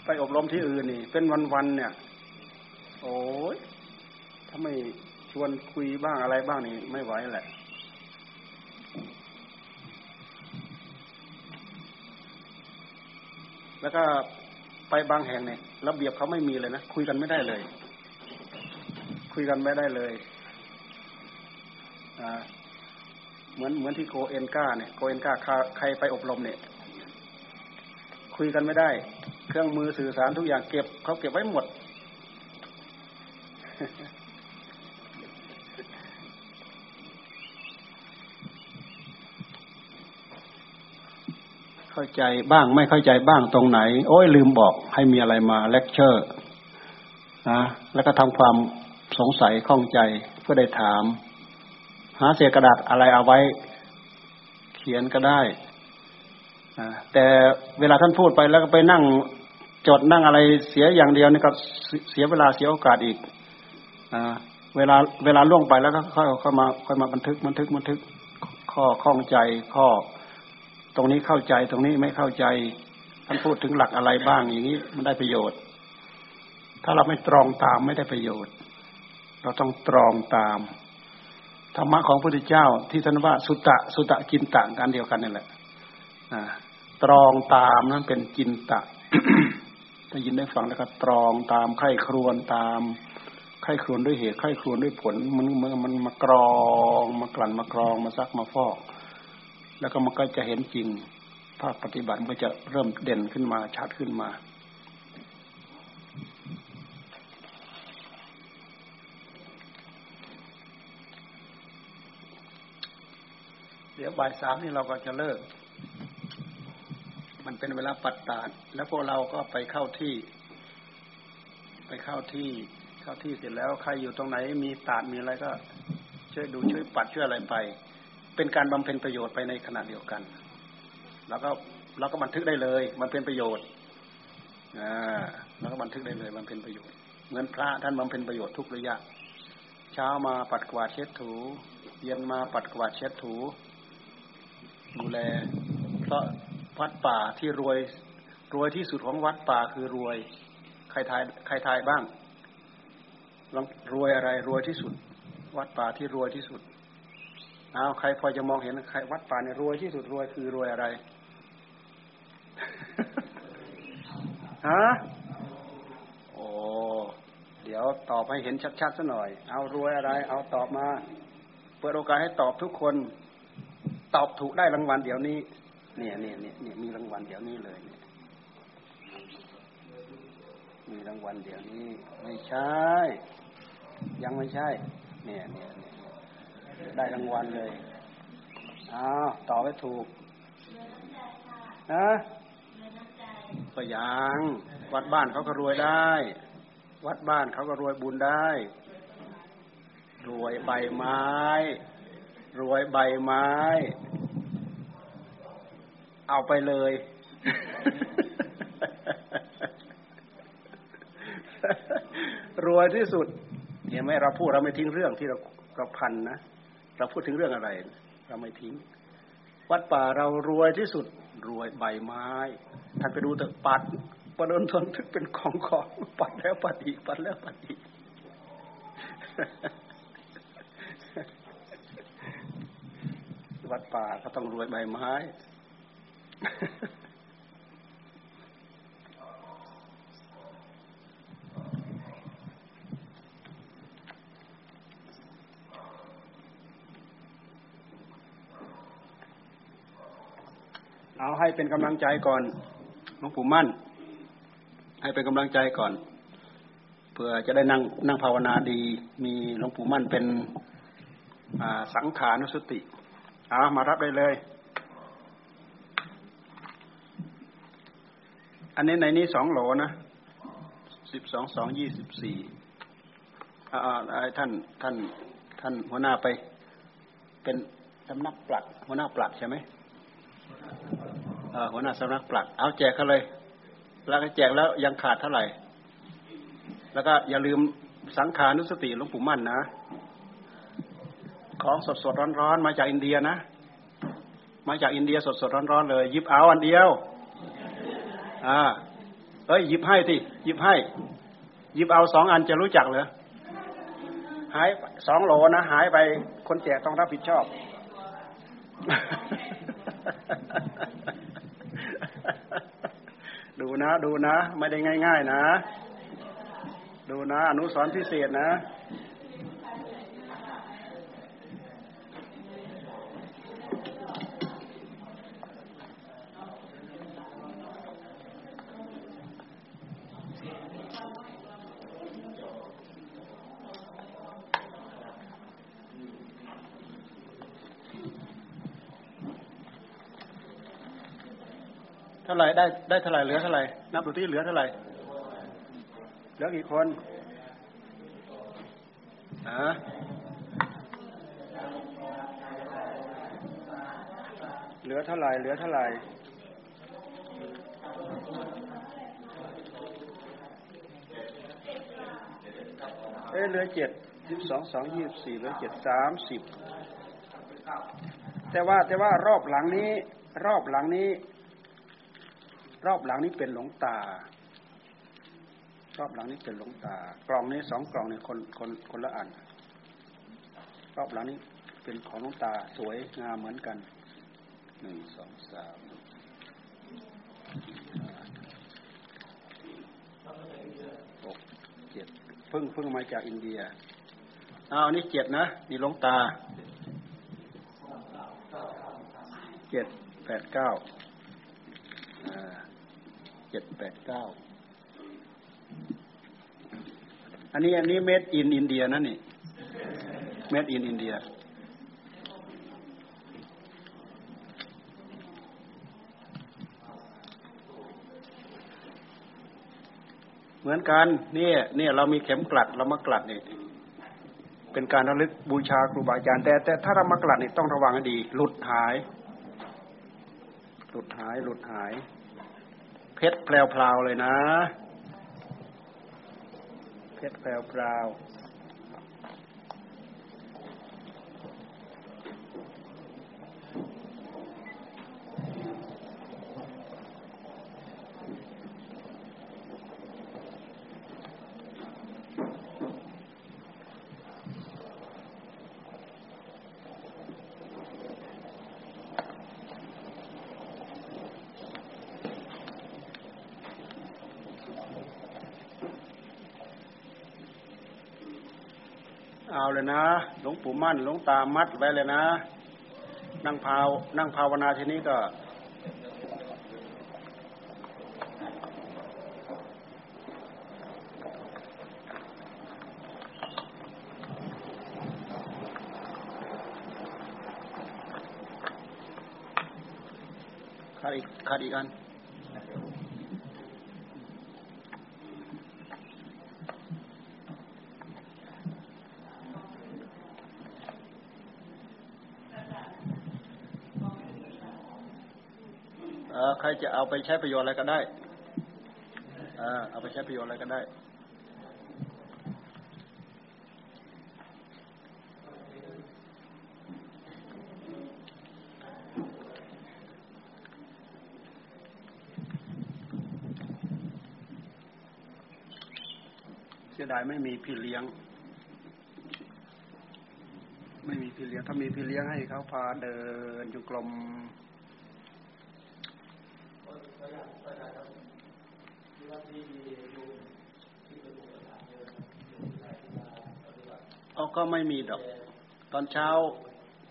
S1: ไปอบรมที่อื่นนี่ เป็นวันๆเนี่ย ไม่ชวนคุยบ้างอะไรบ้างนี่ไม่ไหวแหละแล้วก็ไปบางแห่งเนี่ยระเบียบเขาไม่มีเลยนะคุยกันไม่ได้เลย คุยกันไม่ได้เลยอ่าเหมือนเหมือนที่โกเอนกาเนี่ยโกเอนกาใครไปอบรมเนี่ย คุยกันไม่ได้ เครื่องมือสื่อสารทุกอย่างเก็บเขาเก็บไว้หมด เข้าใจบ้างไม่เข้าใจบ้างตรงไหน โอ้ยลืมบอกให้มีอะไรมาเลคเชอร์นะแล้วก็ทำความสงสัยข้องใจเพื่อได้ถาม หาเศษกระดาษอะไรเอาไว้ เขียนก็ได้แต่เวลาท่านพูดไปแล้วก็ไปนั่งจดนั่งอะไรเสียอย่างเดียวนี่ก็เสียเวลาเสียโอกาสอีกอเวลาเวลาล่วงไปแล้วก็ค่อยเข้ามาค่อยมาบันทึกบันทึกบันทึก ข้อข้องใจข้อ รงนี้เข้าใจตรงนี้ไม่เข้าใจท่านพูดถึงหลักอะไรบ้างอย่างนี้มันได้ประโยชน์ ถ้าเราไม่ตรองตามไม่ได้ประโยชน์ เราต้องตรองตามธรรมะของพระพุทธเจ้า ที่ท่านว่าสุตตะสุตตะกินตะกันเดียวกันนี่แหละตรองตามนั้นเป็นจินตะได้ยินได้ฟังแล้วก็ตรองตามไข้ครวนตามไข้ครวนด้วยเหตุไข้ครวนด้วยผล มันมันมันมากรอง มากลั่นมากรองมาซักมาฟอก แล้วก็มันก็จะเห็นจริง ภาคปฏิบัติมันก็จะเริ่มเด่นขึ้นมาชัดขึ้นมาเดี๋ยวบ่ายสามนี่เราก็จะเลิก มันเป็นเวลาปัดตาดแล้วพวกเราก็ไปเข้าที่ ไปเข้าที่ เข้าที่เสร็จแล้วใครอยู่ตรงไหน มีตาดมีอะไรก็ ช่วยดูช่วยปัดช่วยอะไรไป เป็นการบำเพ็ญประโยชน์ไปในขณะเดียวกัน แล้วก็เราก็บันทึกได้เลยมันเป็นประโยชน์อ่าเราก็บันทึกได้เลยมันเป็นประโยชน์เหมือนพระท่านบำเพ็ญประโยชน์ทุกระยะ เช้ามาปัดกวาดเช็ดถู เย็นมาปัดกวาดเช็ดถู ดูแล เพราะวัดป่าที่รวย รวยที่สุดของวัดป่าคือรวย ใครทายใครทายบ้างรวยอะไรรวยที่สุด วัดป่าที่รวยที่สุด เอาใครพอจะมองเห็นใครวัดป่าเนี่ยรวยที่สุดรวยคือรวยอะไรฮะโอ้เดี๋ยวตอบให้เห็นชัดๆซะหน่อย เอารวยอะไร เอาตอบมา เปิดโอกาสให้ตอบทุกคน ตอบถูกได้รางวัลเดี๋ยวนี้ เนี่ยเนี่ยเนี่ยเนี่ยมีรางวัลเดี๋ยวนี้เลย มีรางวัลเดี๋ยวนี้ ไม่ใช่ ยังไม่ใช่ เนี่ยเนี่ยเนี่ย ได้รางวัลเลยอ้าวต่อไว้ถูกนะก็ยังวัดบ้านเขาก็รวยได้ วัดบ้านเขาก็รวยบุญได้ รวยใบไม้ รวยใบไม้ เอาไปเลย รวยที่สุดเห็นไหมเราพูดเราไม่ทิ้งเรื่องที่เราเราพันนะ เราพูดถึงเรื่องอะไร เราไม่ทิ้ง วัดป่าเรารวยที่สุดรวยใบไม้ท่านไปดูเถอะปัดประเดินทนทึกเป็นของของปัดแล้วปัดอีกปัดแล้วปัดอีกวัดป่าก็ต้องรวยใบไม้ เอาให้เป็นกำลังใจก่อนหลวงปู่มั่น ให้เป็นกำลังใจก่อน เพื่อจะได้นั่งนั่งภาวนาดี มีหลวงปู่มั่นเป็นสังขานุสติเอามารับได้เลย อันนี้ในนี้สองโหลนะสิบสองสองยี่สิบสี่ท่านท่านท่านหัวหน้าไป เป็นสำนักปลัดหัวหน้าปลัดใช่ไหม หัวหน้าสำนักปลัด เอาแจกเขาเลย แล้วก็แจกแล้วยังขาดเท่าไหร่ แล้วก็อย่าลืมสังขานุสติหลวงปู่มั่นนะ ของสดสดร้อนร้อนมาจากอินเดียนะ มาจากอินเดียสดสดร้อนร้อนเลยยิบเอาอันเดียว อ่า เอ้ยยิบให้ที่ยิบให้ยิบเอาสองอันจะรู้จักเหรอหายสองโหลนะหายไปคนแจกต้องรับผิดชอบ ดูนะ ดูนะ ไม่ได้ง่าย ๆ นะ ดูนะ อนุสรพิเศษนะ ไหร่ได้ได้เท่าไหร่เหลือเท่าไหร่นับดูที่เหลือเท่าไหร่เหลือกี่คนอะเหลือเท่าไหร่เหลือเท่าไหร่เอ้เหลือเจ็ดยี่สิบสองสองยี่สิบสี่เหลือเจ็ดสามสิบแต่ว่าแต่ว่ารอบหลังนี้ รอบหลังนี้ รอบหลังนี้เป็นหลวงตา รอบหลังนี้เป็นหลวงตา กล่องนี้สองกล่องเนี่ยคนคนคนละอัน รอบหลังนี้เป็นของหลวงตาสวยงามเหมือนกันหนึ่งสองสามหกเจ็ดเพิ่งเพิ่งมาจากอินเดียอ้าวนี่เจ็ดนะนี่หลวงตาเจ็ดแปดเก้า เจ็ดแปดเก้าอันนี้อันนี้เม็ดอินอินเดียนั่นนี่เม็ดอินอินเดีย เหมือนกันเนี่ยเนี่ยเรามีเข็มกลัดเรามากลัดนี่เป็นการระลึกบูชาครูบาอาจารย์แต่แต่ถ้าเรามากลัดนี่ต้องระวังให้ดี หลุดหาย หลุดหายหลุดหาย เพชรแพรวๆเลยนะ เพชรแพรว เอาเลยนะ หลวงปู่มั่น หลวงตามัดไว้เลยนะ นั่งภาวนั่งภาวนาทีนี้ก็ ขาดอีกขาดอีกอันใคร จะเอาไปใช้ประโยชน์อะไรก็ได้เอาไปใช้ประโยชน์อะไรก็ได้เสียดายไม่มีพี่เลี้ยง ไม่มีพี่เลี้ยง ถ้ามีพี่เลี้ยงให้เขาพาเดินอยู่กลมเอา ก็ไม่มีดอก ตอนเช้า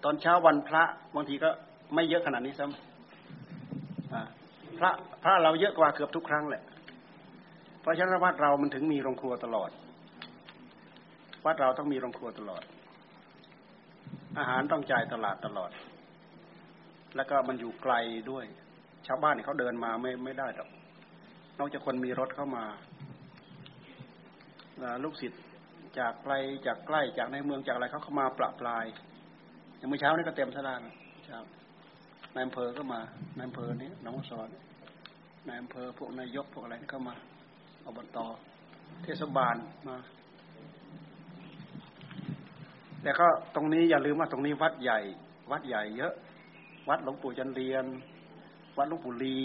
S1: ตอนเช้าวันพระบางทีก็ไม่เยอะขนาดนี้ซ้ำพระพระเราเยอะกว่าเกือบทุกครั้งแหละ เพราะฉะนั้นวัดเรามันถึงมีโรงครัวตลอด วัดเราต้องมีโรงครัวตลอด อาหารต้องจ่ายตลาดตลอด แล้วก็มันอยู่ไกลด้วย ชาวบ้านเขาเดินมาไม่ไม่ได้หรอก นอกจากคนมีรถเข้ามาลูกศิษย์ จากไกลจากใกล้จากในเมืองจากอะไรเขาเข้ามาปรับปลายอย่างเมื่อเช้านี้ก็เต็มสลานเช้านายอำเภอก็มานายอำเภอนี้น้องสอนนายอำเภอพวกนายกพวกอะไรก็มาอบตเทศบาลมาแต่ก็ตรงนี้อย่าลืมว่าตรงนี้วัดใหญ่ วัดใหญ่เยอะ วัดหลวงปู่จันเรียน วัดหลวงปู่ลี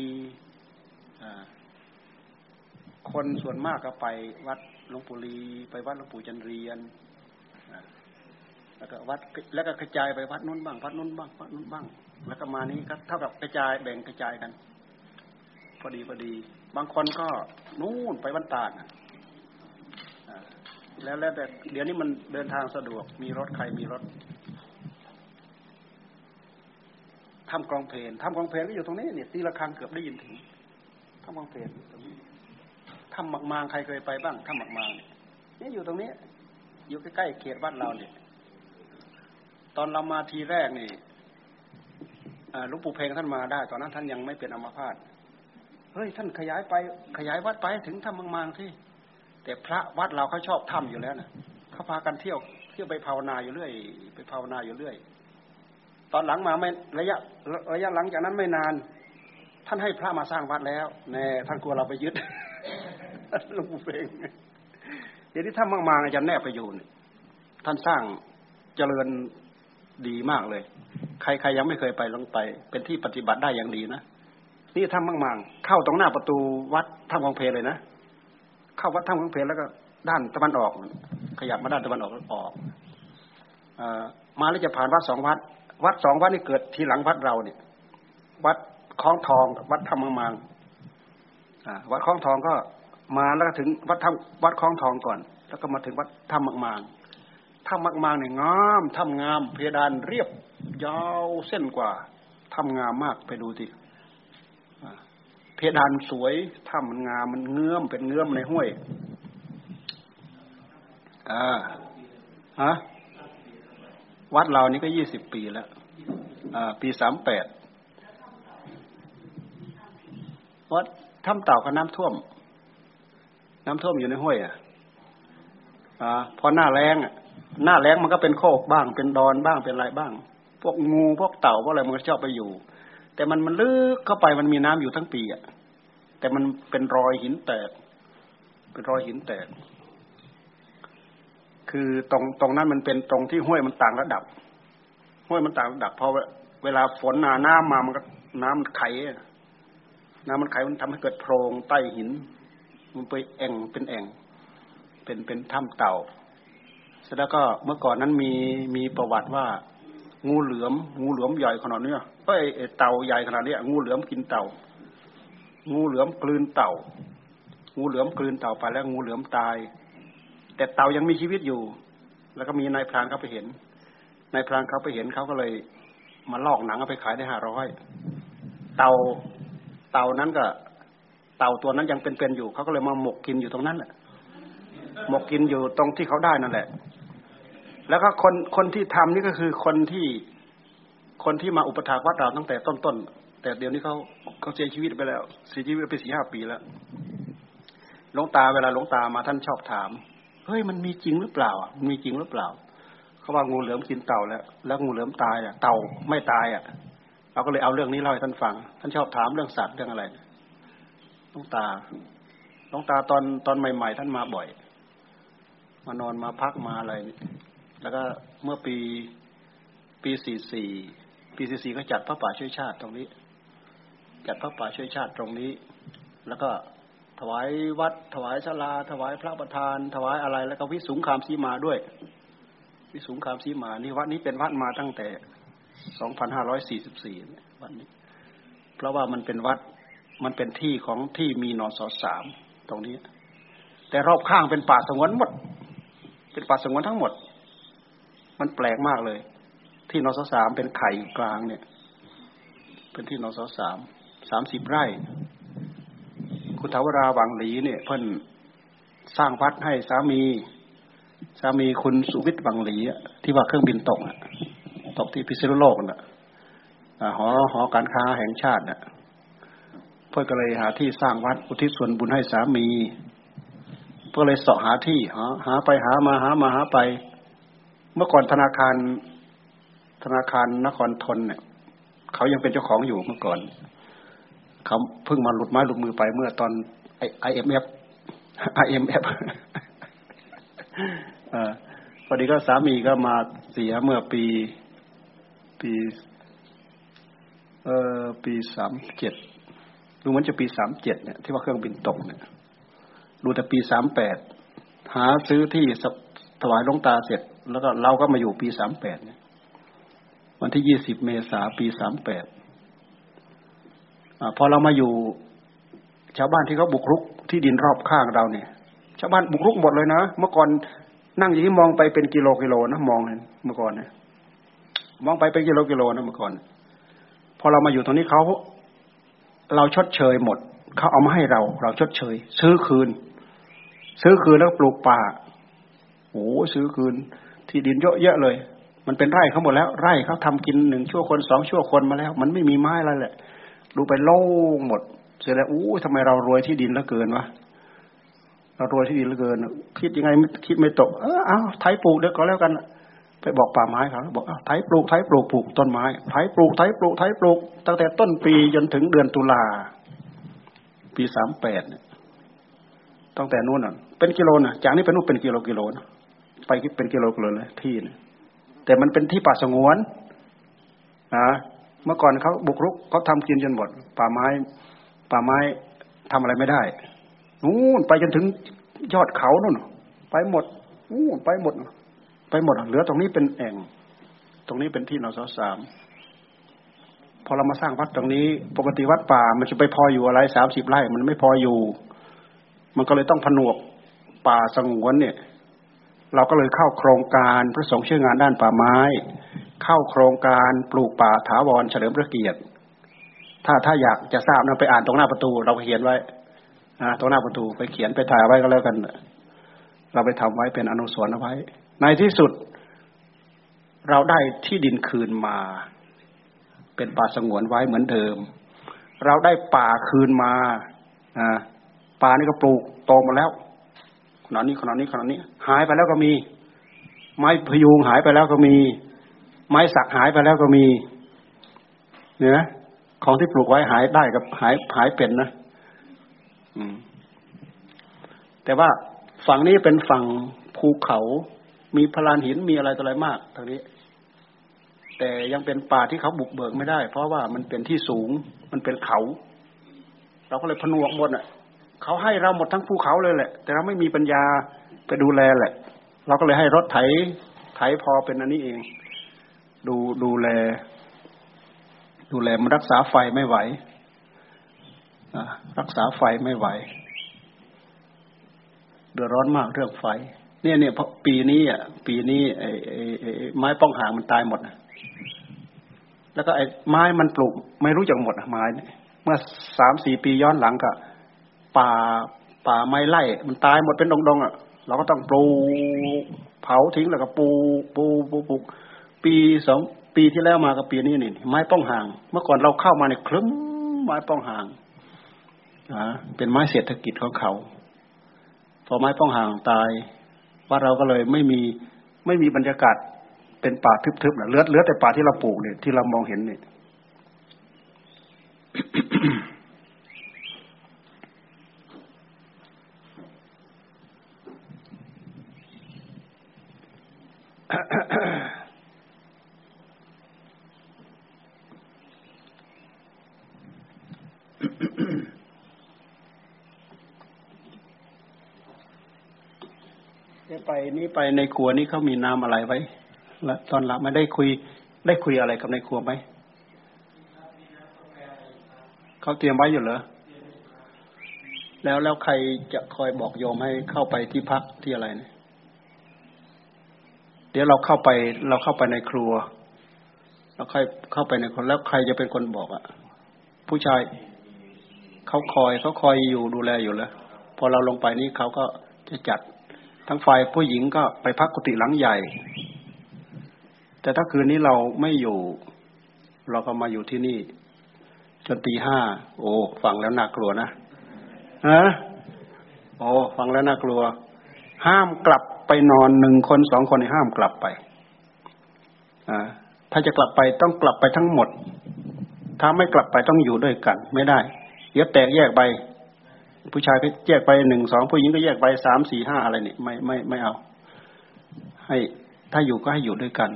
S1: คนส่วนมากก็ไปวัด หลวงปู่ลีไปวัดหลวงปู่จันเรียนแล้วก็วัดแล้วก็กระจายไปวัดนู้นบ้างวัดนู้นบ้างวัดนู้นบ้าง แล้วก็มานี้ก็เท่ากับกระจายแบ่งกระจายกัน พอดีพอดี บางคนก็นู่นไปวันตาดแล้วแล้วแต่เดี๋ยวนี้มันเดินทางสะดวกมีรถใครมีรถทำกองเพลนทำกองเพลนก็อยู่ตรงนี้เนี่ยตีละครังเกือบได้ยินถึงทำกองเพลนตรงนี้ ทำหมักมางใครเคยไปบ้างทำหมักมางนี่อยู่ตรงนี้ อยู่ใกล้ๆเขตบ้านเราเนี่ยตอนเรามาทีแรกนี่หลวงปู่เพลงท่านมาได้ ตอนนั้นท่านยังไม่เป็นอัมพาตเฮ้ยท่านขยายไปขยายวัดไปถึงทำบางที่ แต่พระวัดเราเขาชอบทำอยู่แล้วนะเขาพากันเที่ยวเที่ยวไปภาวนาอยู่เรื่อย ไปภาวนาอยู่เรื่อย ตอนหลังมาไม่ระยะระยะหลังจากนั้นไม่นาน ท่านให้พระมาสร้างวัดแล้วแน่ท่านกลัวเราไปยึด หลวงปู่เพงเดี๋ยวนี้ท่านมากๆอาจารย์แนบไปอยู่ท่านสร้างเจริญดีมากเลย ใครใครยังไม่เคยไปลงไป เป็นที่ปฏิบัติได้อย่างดีนะนี่ถ้ำมังมังเข้าตรงหน้าประตูวัดถ้ำกองเพลเลยนะเข้าวัดถ้ำกองเพลแล้วก็ด้านตะวันออก ขยับมาด้านตะวันออกออกอมาแล้วจะผ่านวัดสองวัด วัดสองวัดนี่เกิดทีหลังวัดเราเนี่ย วัดคลองทองกับวัดถ้ำมังมังวัดคลองทองก็ มาแล้วถึงวัดถ้ำวัดคลองทองก่อน แล้วก็มาถึงวัดถ้ำมังมังถ้ำมากๆเนี่ยงามถ้ำงาม เพดานเรียบยาวเส้นกว่าถ้ำงามมากไปดูสิเพดานสวยถ้ำมันงามมันเงื้อมเป็นเงื้อมในห้วยอ่าฮะวัดเรานี่ก็ยี่สิบปีแล้วอ่าปีสามแปดวัดถ้ำเต่ากับน้ำท่วม น้ำท่วมอยู่ในห้วยอะอ่าพอหน้าแรงอะ หน้าแรงมันก็เป็นโคกบ้าง เป็นดอนบ้างเป็นอะไรบ้าง พวกงูพวกเต่าพวกอะไรมันก็ชอบไปอยู่ แต่มันมันลึกเข้าไปมันมีน้ำอยู่ทั้งปีอะ แต่มันเป็นรอยหินแตก เป็นรอยหินแตก คือตรงตรงนั้นมันเป็นตรงที่ห้วยมันต่างระดับ ห้วยมันต่างระดับพอเวลาฝนหนาน้ำมามันก็น้ำมันไขน้ำมันไขมันทำให้เกิดโพรงใต้หิน มันไปแอ่งเป็นแอ่ง เป็นเป็นถ้ำเต่าเสร็จแล้วก็เมื่อก่อนนั้นมีมีประวัติว่า งูเหลือม งูเหลือมใหญ่ขนาดนี้เอ้ยเต่าใหญ่ขนาดนี้งูเหลือมกินเต่า งูเหลือมกลืนเต่า งูเหลือมกลืนเต่าไปแล้วงูเหลือมตาย แต่เต่ายังมีชีวิตอยู่ แล้วก็มีนายพรานเขาไปเห็นนายพรานเขาไปเห็นเขาก็เลย มาลอกหนังเอาไปขายได้ห้าร้อยเต่าเต่านั้นก็ ต่าตัวนั้นยังเป็นๆอยู่เขาก็เลยมาหมกกินอยู่ตรงนั้นแหละหมกกินอยู่ตรงที่เขาได้นั่นแหละ แล้วก็คนคนที่ทำนี่ก็คือคนที่คนที่มาอุปถากวัดเราตั้งแต่ต้นๆแต่เดี๋ยวนี้เขาเขาเสียชีวิตไปแล้วเสียชีวิตไปสี่ห้าปีแล้วหลวงตาเวลาหลวงตามาท่านชอบถามเฮ้ยมันมีจริงหรือเปล่ามันมีจริงหรือเปล่าเขาว่างูเหลือมกินเต่าแล้ว แล้วงูเหลือมตายอะเต่าไม่ตายอะเราก็เลยเอาเรื่องนี้เล่าให้ท่านฟัง ท่านชอบถามเรื่องสัตว์เรื่องอะไร ลวงตาหลวงตาตอนตอนใหม่ ๆ ท่านมาบ่อย มานอนมาพักมาอะไรแล้วก็เมื่อปีปีสี่สี่ปีสี่สี่ก็จัดพระป่าช่วยชาติตรงนี้ จัดพระป่าช่วยชาติตรงนี้ แล้วก็ถวายวัด ถวายศาลา ถวายพระประธาน ถวายอะไร แล้วก็วิสุงคามสีมาด้วย วิสุงคามสีมานี่วัดนี้เป็นวัดมาตั้งแต่สองพันห้าร้อยสี่สิบสี่วัดนี้ เพราะว่ามันเป็นวัด มันเป็นที่ของที่มีนอนสอสามตรงนี้ แต่รอบข้างเป็นป่าสงวนหมด เป็นป่าสงวนทั้งหมด มันแปลกมากเลย ที่นอสสามเป็นไข่กลางเนี่ย เป็นที่นอสสามสามสิบไร่ คุณทาวราวังหลีเนี่ย เพิ่นสร้างวัดให้สามี สามีคุณสุวิทย์วังหลีที่ว่าเครื่องบินตกตกที่พิษณุโลกน่ะหอหอการค้าแห่งชาติน่ะ พื่อก็เลยหาที่สร้างวัดอุทิศส่วนบุญให้สามีเพื่อเลยเสาะหาที่หาหาไปหามาหามาหาไป เมื่อก่อนธนาคาร ธนาคารนครทนเนี่ยเขายังเป็นเจ้าของอยู่เมื่อก่อนเขาเพิ่งมาหลุดไม้หลุดมือไปเมื่อตอนไอเอ็มเอฟไอเอ็มเอฟพอดีก็สามีก็มาเสียเมื่อปี ปี เอ่อปีสามเจ็ด ดูเหมือนจะปีสามเจ็ดเนี่ยที่ว่าเครื่องบินตกเนี่ยดูแต่ปีสามแปดหาซื้อที่ถวายลงตาเสร็จ แล้วก็เราก็มาอยู่ปีสามแปดเนี่ย วันที่ยี่สิบเมษาปีสามแปดพอเรามาอยู่ชาวบ้านที่เขาบุกรุกที่ดินรอบข้างเราเนี่ย ชาวบ้านบุกรุกหมดเลยนะเมื่อก่อนนั่งอย่างนี้มองไปเป็นกิโลกิโลนะมองเมื่อก่อนเนี่ยมองไปเป็นกิโลกิโลนะเมื่อก่อน พอเรามาอยู่ตรงนี้เขา เราชดเชยหมด เขาเอามาให้เรา เราชดเชย ซื้อคืน ซื้อคืนแล้วปลูกป่าโอ้ซื้อคืน ที่ดินเยอะแยะเลย มันเป็นไร่เขาหมดแล้ว ไร่เขาทำกินหนึ่งชั่วคนสองชั่วคนมาแล้ว มันไม่มีไม้อะไรแหละ ดูไปโล่งหมด เสร็จแล้วอู้ทำไมเรารวยที่ดินเหลือเกินวะเรารวยที่ดินเหลือเกิน คิดยังไงคิดไม่ตก เออเอาไถปลูกเดี๋ยวก็แล้วกัน ไปบอกป่าไม้เขาบอกไถปลูกไถปลูกปลูกต้นไม้ไถปลูกไถปลูกไถปลูก ตั้งแต่ต้นปีจนถึงเดือนตุลาปีสามแปดเนี่ยตั้งแต่นู้นอะ เป็นกิโลนะจากนี้ไปนู้นเป็นกิโลกิโลนะไปเป็นกิโลกิโลเลยที่นี่แต่มันเป็นที่ป่าสงวนนะเมื่อก่อนเขาบุกรุกเขาทำกินจนหมด ป่าไม้ ป่าไม้ทำอะไรไม่ได้นู่นไปจนถึงยอดเขานู่นไปหมดนู่นไปหมด ไปหมดเหลือตรงนี้เป็นแอ่ง ตรงนี้เป็นที่นสสามพอเรามาสร้างวัดตรงนี้ ปกติวัดป่า มันจะไปพออยู่อะไรสามสิบไร่ มันไม่พออยู่ มันก็เลยต้องผนวกป่าสงวนเนี่ย เราก็เลยเข้าโครงการพระสงฆ์ช่วยงานด้านป่าไม้ เข้าโครงการปลูกป่าถาวรเฉลิมพระเกียรติ ถ้าถ้าอยากจะทราบนะไปอ่านตรงหน้าประตู เราเขียนไว้ตรงหน้าประตูไปเขียนไปถ่ายไว้ก็แล้วกัน เราไปทำไว้เป็นอนุสรณ์เอาไว้ ในที่สุด เราได้ที่ดินคืนมา เป็นป่าสงวนไว้เหมือนเดิม เราได้ป่าคืนมาป่านี่ก็ปลูกโตมาแล้วขนาดนี้ขนาดนี้ขนาดนี้ หายไปแล้วก็มี ไม้พยุงหายไปแล้วก็มี ไม้สักหายไปแล้วก็มีเนี่ยของที่ปลูกไว้หายได้กับหายหายเป็นนะแต่ว่าฝั่งนี้เป็นฝั่งภูเขา มีพลานหินมีอะไรต่ออะไรมากทางนี้ แต่ยังเป็นป่าที่เขาบุกเบิกไม่ได้ เพราะว่ามันเป็นที่สูงมันเป็นเขา เราก็เลยพนวกหมดอะเขาให้เราหมดทั้งภูเขาเลยแหละ แต่เราไม่มีปัญญาไปดูแลแหละ เราก็เลยให้รถไถไถพอเป็นอันนี้เอง ดูดูแล ดูแลมันรักษาไฟไม่ไหวรักษาไฟไม่ไหวเดือดร้อนมากเรื่องไฟ เนี่ยเนี่ยปีนี้อะปีนี้ไอ้ไอ้ไม้ป้องหางมันตายหมดนะแล้วก็ไอ้ไม้มันปลูก ไม่รู้จักหมดไม้เมื่อสามสี่ปีย้อนหลังก็ป่าป่าไม้ไล่มันตายหมดเป็นดงๆอะเราก็ต้องปลูกเผาทิ้งแล้วก็ปลูกปลูกปลูกปีสองปีที่แล้วมากับปีนี้นี่ไม้ป้องห่าง เมื่อก่อนเราเข้ามาเนี่ยคลึ้มไม้ป้องห่างนะเป็นไม้เศรษฐกิจของเขา พอไม้ป้องห่างตาย ว่าเราก็เลยไม่มีไม่มีบรรยากาศเป็นป่าทึบๆนะเลือดเลือดแต่ป่าที่เราปลูกเนี่ยที่เรามองเห็นเนี่ย ไปนี่ไปในครัวนี่เขามีน้ำอะไรไว้แล้วตอนหลับไม่ได้คุย ได้คุยอะไรกับในครัวไหมเขาเตรียมไว้อยู่เหรอแล้วแล้วใครจะคอยบอกโยมให้เข้าไปที่พักที่อะไรเนี่ย เดี๋ยวเราเข้าไป เราเข้าไปในครัว เราค่อยเข้าไปในคนแล้วใครจะเป็นคนบอกอะ่ะ ผู้ชายเขาคอยเขาคอยอยู่ดูแลอยู่แล้วพอเราลงไปนี้เขาก็จะจัด ทั้งฝ่ายผู้หญิงก็ไปพักกุฏิหลังใหญ่ แต่ถ้าคืนนี้เราไม่อยู่ เราก็มาอยู่ที่นี่ จนตีห้าโอ้ฟังแล้วน่ากลัวนะฮะโอ้ฟังแล้วน่ากลัว ห้ามกลับไปนอนหนึ่งคนสองคนห้ามกลับไปอ่าถ้าจะกลับไปต้องกลับไปทั้งหมด ถ้าไม่กลับไปต้องอยู่ด้วยกัน ไม่ได้ เดี๋ยวแตกแยกไป ผู้ชายก็แยกไปหนึ่งสองผู้หญิงก็แยกไปสามสี่ห้าอะไรนี่ไม่ไม่ไม่เอา ให้ถ้าอยู่ก็ให้อยู่ด้วยกัน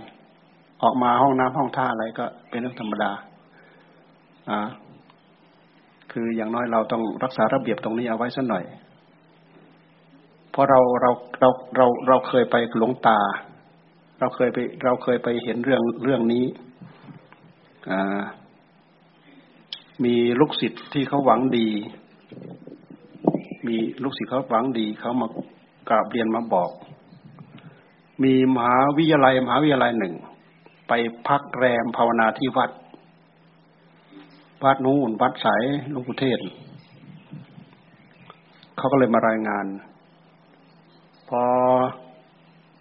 S1: ออกมาห้องน้ำห้องท่าอะไรก็เป็นเรื่องธรรมดาอ่าคืออย่างน้อยเราต้องรักษาระเบียบตรงนี้เอาไว้สักหน่อย เพราะเราเราเราเราเราเคยไปหลวงตา เราเคยไปเราเคยไปเห็นเรื่องเรื่องนี้อ่ามีลูกศิษย์ที่เขาหวังดี มีลูกศิษย์เขาหวังดีเขามากราบเรียนมาบอก มีมหาวิทยาลัยมหาวิทยาลัยหนึ่ง ไปพักแรมภาวนาที่วัด วัดนู้นวัดสายลุงพุเทศ เขาก็เลยมารายงาน พอ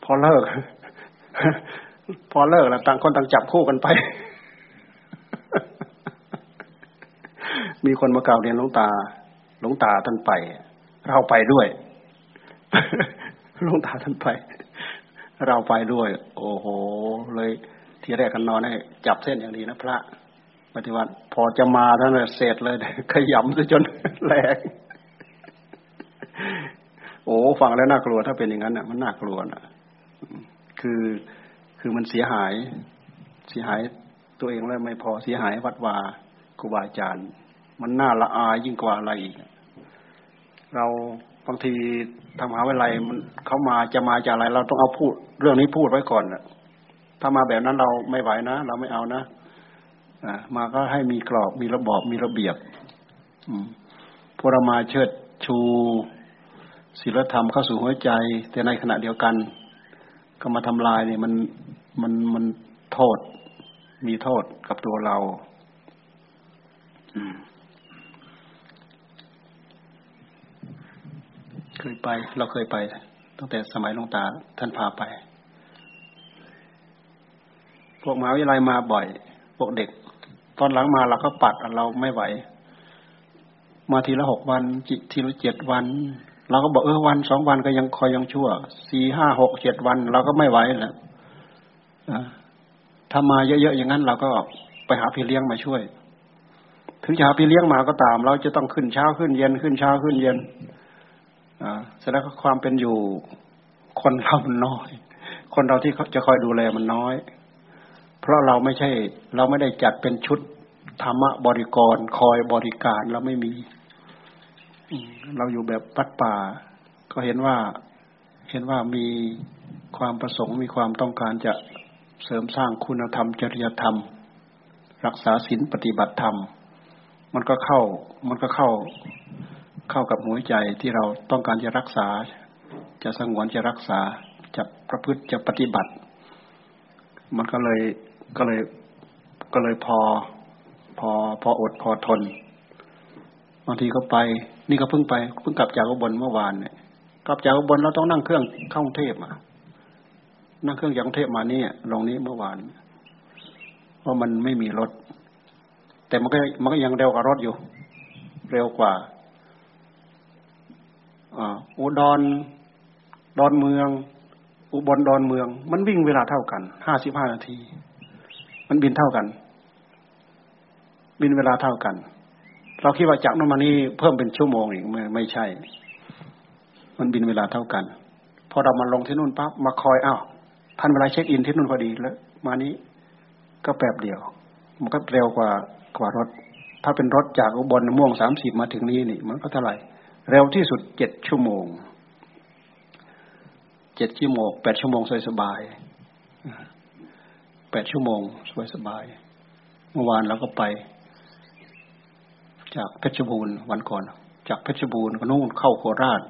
S1: พอเลิก พอเลิกแล้วต่างคนต่างจับคู่กันไป มีคนมากล่าวเรียนหลวงตาหลวงตาท่านไป เราไปด้วยหลวงตาท่านไป เราไปด้วย โอ้โห เลยทีแรกกันนอนให้จับเส้นอย่างดีนะพระปฏิวัติพอจะมาท่านเสร็จเลย ขยำซะจนแหลกโอ้ฟังแล้วน่ากลัวถ้าเป็นอย่างนั้นน่ะ มันน่ากลัวน่ะ คือคือมันเสียหาย เสียหายตัวเองแล้วไม่พอเสียหายวัดวาครูบาอาจารย์ มันน่าละอายยิ่งกว่าอะไรอีก เราบางทีทำมหาวิทยาลัยมันเขามาจะมาจะอะไร เราต้องเอาพูด เรื่องนี้พูดไว้ก่อนนะถ้ามาแบบนั้นเราไม่ไหวนะ เราไม่เอานะอ่ามาก็ให้มีกรอบมีระบอบมีระเบียบ อืมพวกเรามาเชิดชูศีลธรรมเข้าสู่หัวใจ แต่ในขณะเดียวกัน ก็มาทำลายเนี่ยมันมันมันโทษ มีโทษกับตัวเรา อืม เคยไป เราเคยไป ตั้งแต่สมัยหลวงตาท่านพาไป พวกมหาวิทยาลัยมาบ่อย พวกเด็ก ตอนหลังมาเราก็ปัดเราไม่ไหว มาทีละหกวันจิทีละเจ็ดวัน เราก็บอกเออวันสองวันก็ยังคอยยังชั่วสี่ห้าหกเจ็ดวัน เราก็ไม่ไหวแล้วถ้ามาเยอะๆอย่างนั้นเราก็ไปหาพี่เลี้ยงมาช่วย ถึงจะหาพี่เลี้ยงมาก็ตาม เราจะต้องขึ้นเช้าขึ้นเย็นขึ้นเช้าขึ้นเย็น แสดงว่าความเป็นอยู่คนเรามันน้อย คนเราที่จะคอยดูแลมันน้อย เพราะเราไม่ใช่ เราไม่ได้จัดเป็นชุดธรรมะบริกร คอยบริการเราไม่มี เราอยู่แบบปัดป่า ก็เห็นว่าเห็นว่ามีความประสงค์มีความต้องการจะเสริมสร้างคุณธรรมจริยธรรม รักษาศีลปฏิบัติธรรม มันก็เข้ามันก็เข้า เข้ากับหัวใจที่เราต้องการจะรักษา จะสงวนจะรักษา จะประพฤติจะปฏิบัติ มันก็เลยก็เลยก็เลยพอ พอพออดพอทนบางทีก็ไป นี่ก็เพิ่งไปเพิ่งกลับจากอุบลเมื่อวานเนี่ยกลับจากอุบลเราต้องนั่งเครื่องเข้ากรุงเทพมานั่งเครื่องจากกรุงเทพมาเนี่ยลงนี้เมื่อวานเพราะมันไม่มีรถ แต่มันก็มันก็ยังเร็วกว่ารถอยู่ เร็วกว่า อุดรดอนเมือง อุบลดอนเมือง มันวิ่งเวลาเท่ากันห้าสิบห้านาที มันบินเท่ากัน บินเวลาเท่ากัน เราคิดว่าจากนั้นมานี้เพิ่มเป็นชั่วโมงอีกไม่ไม่ใช่ มันบินเวลาเท่ากัน พอเรามาลงที่นู่นปั๊บมาคอยอ้าวท่านเวลาเช็คอินที่นู่นพอดีแล้ว มานี้ก็แป๊บเดียว มันก็เร็วกว่ากว่ารถ ถ้าเป็นรถจากอุบลม่วงสามสิบมาถึงนี้นี่ มันก็เท่าไหร่ เร็วที่สุดเจ็ดชั่วโมงเจ็ดชั่วโมงแปดชั่วโมงสบายสบายแปดชั่วโมงสบายสบาย เมื่อวานเราก็ไป จากเพชรบูรณ์วันก่อน จากเพชรบูรณ์ก็นู่นเข้าโคราช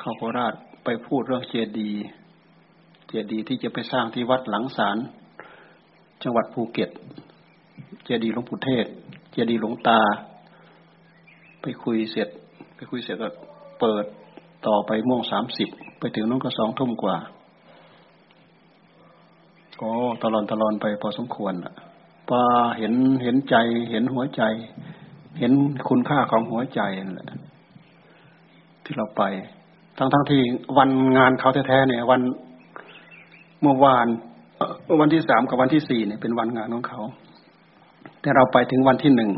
S1: เข้าโคราชไปพูดเรื่องเจดีย์เจดีย์ที่จะไปสร้างที่วัดหลังศาลจังหวัดภูเก็ต เจดีย์หลวงปู่เทศ เจดีย์หลวงตา ไปคุยเสร็จ ไปคุยเสร็จก็เปิดต่อไปม่วงสามสิบไปถึงนู้นก็สองทุ่มกว่าโอ้ตลอนตลอนไปพอสมควรอะพอเห็นเห็นใจ เห็นหัวใจ เห็นคุณค่าของหัวใจนั่นแหละที่เราไป ทั้งทั้งที่วันงานเขาแท้ๆเนี่ย วันเมื่อวานวันที่สามกับวันที่สี่เนี่ยเป็นวันงานของเขา แต่เราไปถึงวันที่หนึ่ง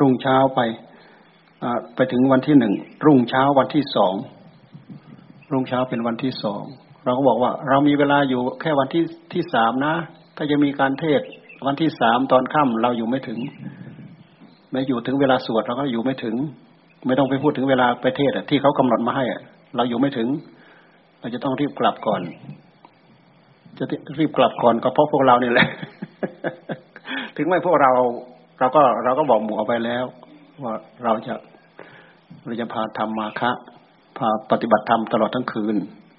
S1: รุ่งเช้าไป ไปถึงวันที่หนึ่งรุ่งเช้าวันที่สองรุ่งเช้าเป็นวันที่สองเราก็บอกว่า เรามีเวลาอยู่แค่วันที่ที่สามนะ ถ้าจะมีการเทศวันที่สามตอนค่ำเราอยู่ไม่ถึง ไม่อยู่ถึงเวลาสวดเราก็อยู่ไม่ถึง ไม่ต้องไปพูดถึงเวลาไปเทศที่เขากำหนดมาให้เราอยู่ไม่ถึง เราจะต้องรีบกลับก่อน จะรีบกลับก่อนก็เพราะพวกเราเนี่ยแหละ ถึงไม่พวกเรา เราก็เราก็บอกหมู่เอาไปแล้ว ว่าเราจะเราจะพาทำมาคะพาปฏิบัติธรรมตลอดทั้งคืน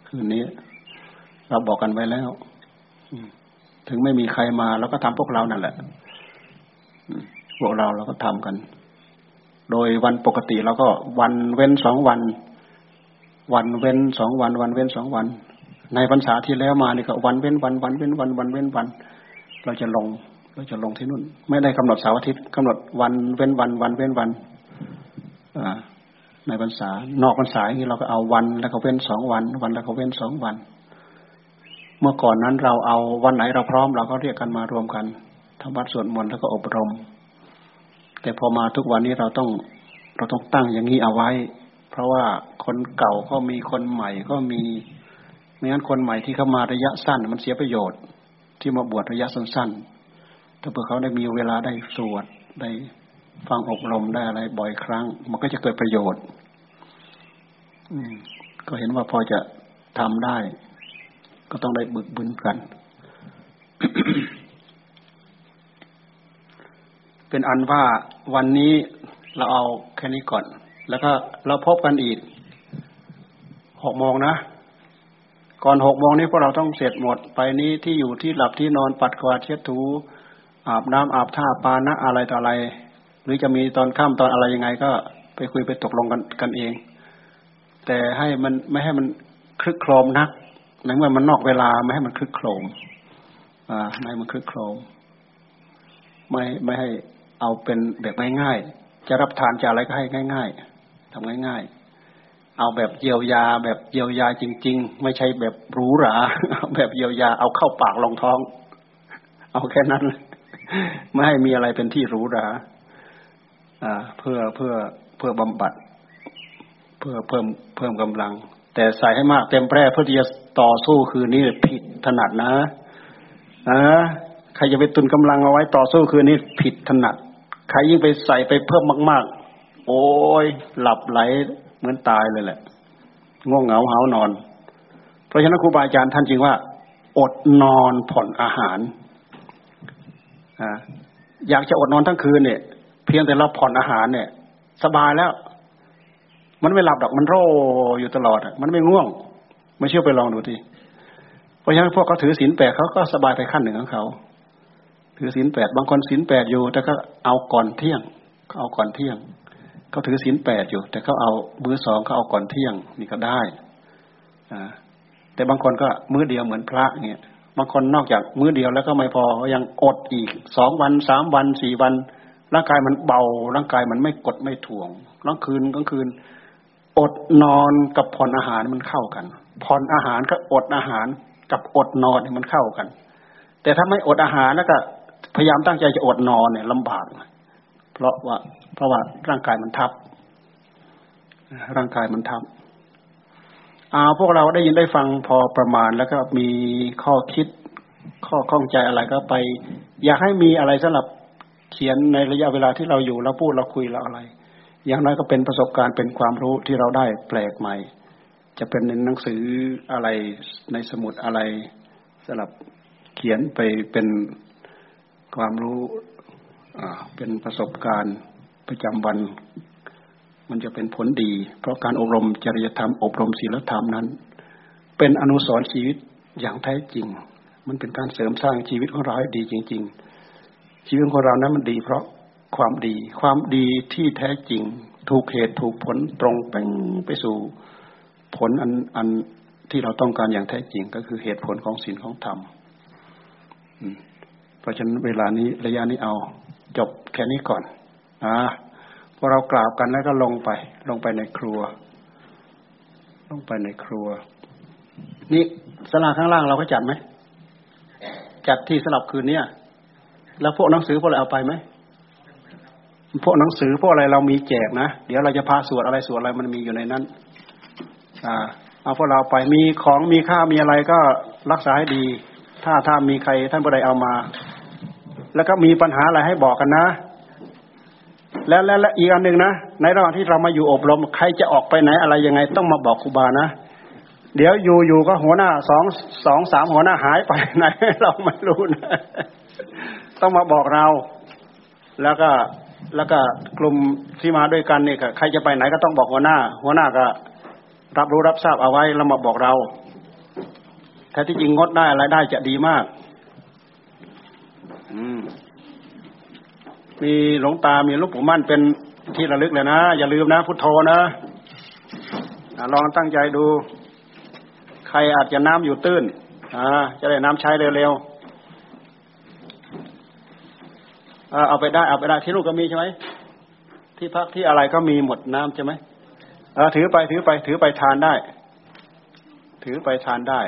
S1: คืนนี้ เราบอกกันไว้แล้วถึงไม่มีใครมาเราก็ทำพวกเรานั่นแหละพวกเราเราก็ทำกัน โดยวันปกติเราก็วันเว้นสองวัน วันเว้นสองวัน วันเว้นสองวัน ในพรรษาที่แล้วมานี่ก็วันเว้นวันวันเว้นวันวันเว้นวัน เราจะลง เราจะลงที่นู่น ไม่ได้กำหนดเสาร์อาทิตย์กำหนดวันเว้นวัน วันเว้นวันในพรรษานอกพรรษาอย่างนี้เราก็เอาวัน แล้วก็เว้นสองวัน วันแล้วก็เว้นสองวัน เมื่อก่อนนั้นเราเอาวันไหนเราพร้อม เราก็เรียกกันมารวมกันทำวัดสวดมนต์แล้วก็อบรม แต่พอมาทุกวันนี้เราต้องเราต้องตั้งอย่างนี้เอาไว้ เพราะว่าคนเก่าก็มีคนใหม่ก็มีไม่งั้นคนใหม่ที่เข้ามาระยะสั้น มันเสียประโยชน์ ที่มาบวชระยะสั้นๆ ถ้าเพื่อเขาได้มีเวลาได้สวดได้ฟังอบรมได้อะไรบ่อยครั้ง มันก็จะเกิดประโยชน์ก็เห็นว่าพอจะทำได้ ก็ต้องได้บึกบึนกัน เป็นอันว่าวันนี้เราเอาแค่นี้ก่อน แล้วก็เราพบกันอีกหกโมงนะก่อนหกโมงนี้พวกเราต้องเสร็จหมด ไปนี้ที่อยู่ที่หลับที่นอนปัดกวาดเช็ดถู อาบน้ำอาบท่าปานะอะไรต่ออะไร หรือจะมีตอนค่ำตอนอะไรยังไง ก็ไปคุยไปตกลงกันกันเอง แต่ให้มันไม่ให้มันคลึกโครมนักในเมื่อมันนอกเวลาไม่ให้มันคลึกโครมอ่าไม่ให้มันคลึกโครมไม่ไม่ให้เอาเป็นแบบง่ายๆจะรับทานจะอะไรก็ให้ง่าย ๆทำง่าย ๆ เอาแบบเยียวยา แบบเยียวยาจริง ๆ ไม่ใช่แบบหรูหราแบบเยียวยาเอาเข้าปากลงท้อง เอาแค่นั้น ไม่ให้มีอะไรเป็นที่รูหราอ่าเพื่อเพื่อเพื่อบำบัด เพื่อเพิ่มเพิ่มกำลัง แต่ใส่ให้มากเต็มแปร่เพื่อที่จะต่อสู้คืนนี้ผิดถนัดนะอ่าใครจะไปตุนกำลังเอาไว้ต่อสู้คืนนี้ผิดถนัด ใครยิ่งไปใส่ไปเพิ่มมาก ๆ โอ้ยหลับไหลเหมือนตายเลยแหละง่วงเหงาหานอน เพราะฉะนั้นครูบาอาจารย์ท่านจึงว่า อดนอนผ่อนอาหาร อยากจะอดนอนทั้งคืนเนี่ย เพียงแต่เราผ่อนอาหารเนี่ย สบายแล้ว มันไม่หลับดอกมันโร่อยู่ตลอดมันไม่ง่วง ไม่เชื่อไปลองดูทีเพราะฉะนั้นพวกเขาถือศีลแปดเขาก็สบายไปขั้นหนึ่งของเขาถือศีลแปดบางคนศีลแปดอยู่ แต่ก็เอาก่อนเที่ยงเขาเอาก่อนเที่ยงเขาถือศีลแปดอยู่ แต่เขาเอามื้อสองเขาเอาก่อนเที่ยงนี่ก็ได้อ่าแต่บางคนก็มื้อเดียวเหมือนพระเนี่ย บางคนนอกจากมื้อเดียวแล้วก็ไม่พอยังอดอีกสองวันสามวันสี่วัน ร่างกายมันเบา ร่างกายมันไม่กดไม่ถ่วงกลางคืนกลางคืน อดนอนกับผ่อนอาหารมันเข้ากันผ่อนอาหารก็อดอาหารกับอดนอนมันเข้ากัน แต่ถ้าไม่อดอาหารแล้วก็พยายามตั้งใจจะอดนอนเนี่ยลำบากเพราะว่าเพราะว่าร่างกายมันทับ ร่างกายมันทับ อาพวกเราได้ยินได้ฟังพอประมาณแล้วก็มีข้อคิด ข้อข้องใจอะไรก็ไป อยากให้มีอะไรสำหรับเขียนในระยะเวลาที่เราอยู่เราพูดเราคุยเราอะไร อย่างน้อยก็เป็นประสบการณ์เป็นความรู้ที่เราได้แปลกใหม่ จะเป็นในหนังสืออะไรในสมุดอะไรสำหรับเขียนไปเป็นความรู้เป็นประสบการณ์ประจำวัน มันจะเป็นผลดี เพราะการอบรมจริยธรรม อบรมศีลธรรมนั้น เป็นอนุสรณ์ชีวิตอย่างแท้จริง มันเป็นการเสริมสร้างชีวิตของเราให้ดีจริง ๆ ชีวิตของเรานั้นมันดี เพราะความดี ความดีที่แท้จริง ถูกเหตุถูกผลตรงไปไปสู่ผลอันอันที่เราต้องการอย่างแท้จริง ก็คือเหตุผลของศีลของธรรมเพราะฉะนั้นเวลานี้ระยะนี้เอาจบแค่นี้ก่อน อ่า พอเรากราบกันแล้วก็ลงไป ลงไปในครัว ลงไปในครัว นี่สลาข้างล่างเราก็จัดไหมจัดที่สลับคืนเนี้ยแล้วพวกหนังสือพวกอะไรเอาไปไหมพวกหนังสือพวกอะไรเรามีแจกนะเดี๋ยวเราจะพาสวดอะไรสวดอะไรมันมีอยู่ในนั้น อ่า เอาพวกเราไปมีของมีค่ามีอะไรก็รักษาให้ดี ถ้าถ้ามีใครท่านผู้ใดเอามา แล้วก็มีปัญหาอะไรให้บอกกันนะ แล้วและและอีกอันหนึ่งนะในระหว่างที่เรามาอยู่อบรม ใครจะออกไปไหนอะไรยังไง ต้องมาบอกครูบานะ เดี๋ยวอยู่อยู่ก็หัวหน้าสองสองสามหัวหน้าหายไปไหน เราไม่รู้นะต้องมาบอกเรา แล้วก็แล้วก็กลุ่มที่มาด้วยกันเนี่ยใครจะไปไหนก็ต้องบอกหัวหน้า หัวหน้าก็ รับรู้รับทราบเอาไว้แล้วมาบอกเราถ้าที่จริงงดได้อะไรได้จะดีมาก อืม มีหลวงตามีลูกปู่มั่นเป็นที่ระลึกเลยนะ อย่าลืมนะ พุทโธนะลองตั้งใจดู ใครอาจจะน้ำอยู่ตื้นอาจะได้น้ำใช้เร็วๆเอาไปได้เอาไปได้ที่ลูกก็มีใช่ไหมที่พักที่อะไรก็มีหมดน้ำใช่ไหมถือไปถือไป ถือไปทานได้ ถือไปทานได้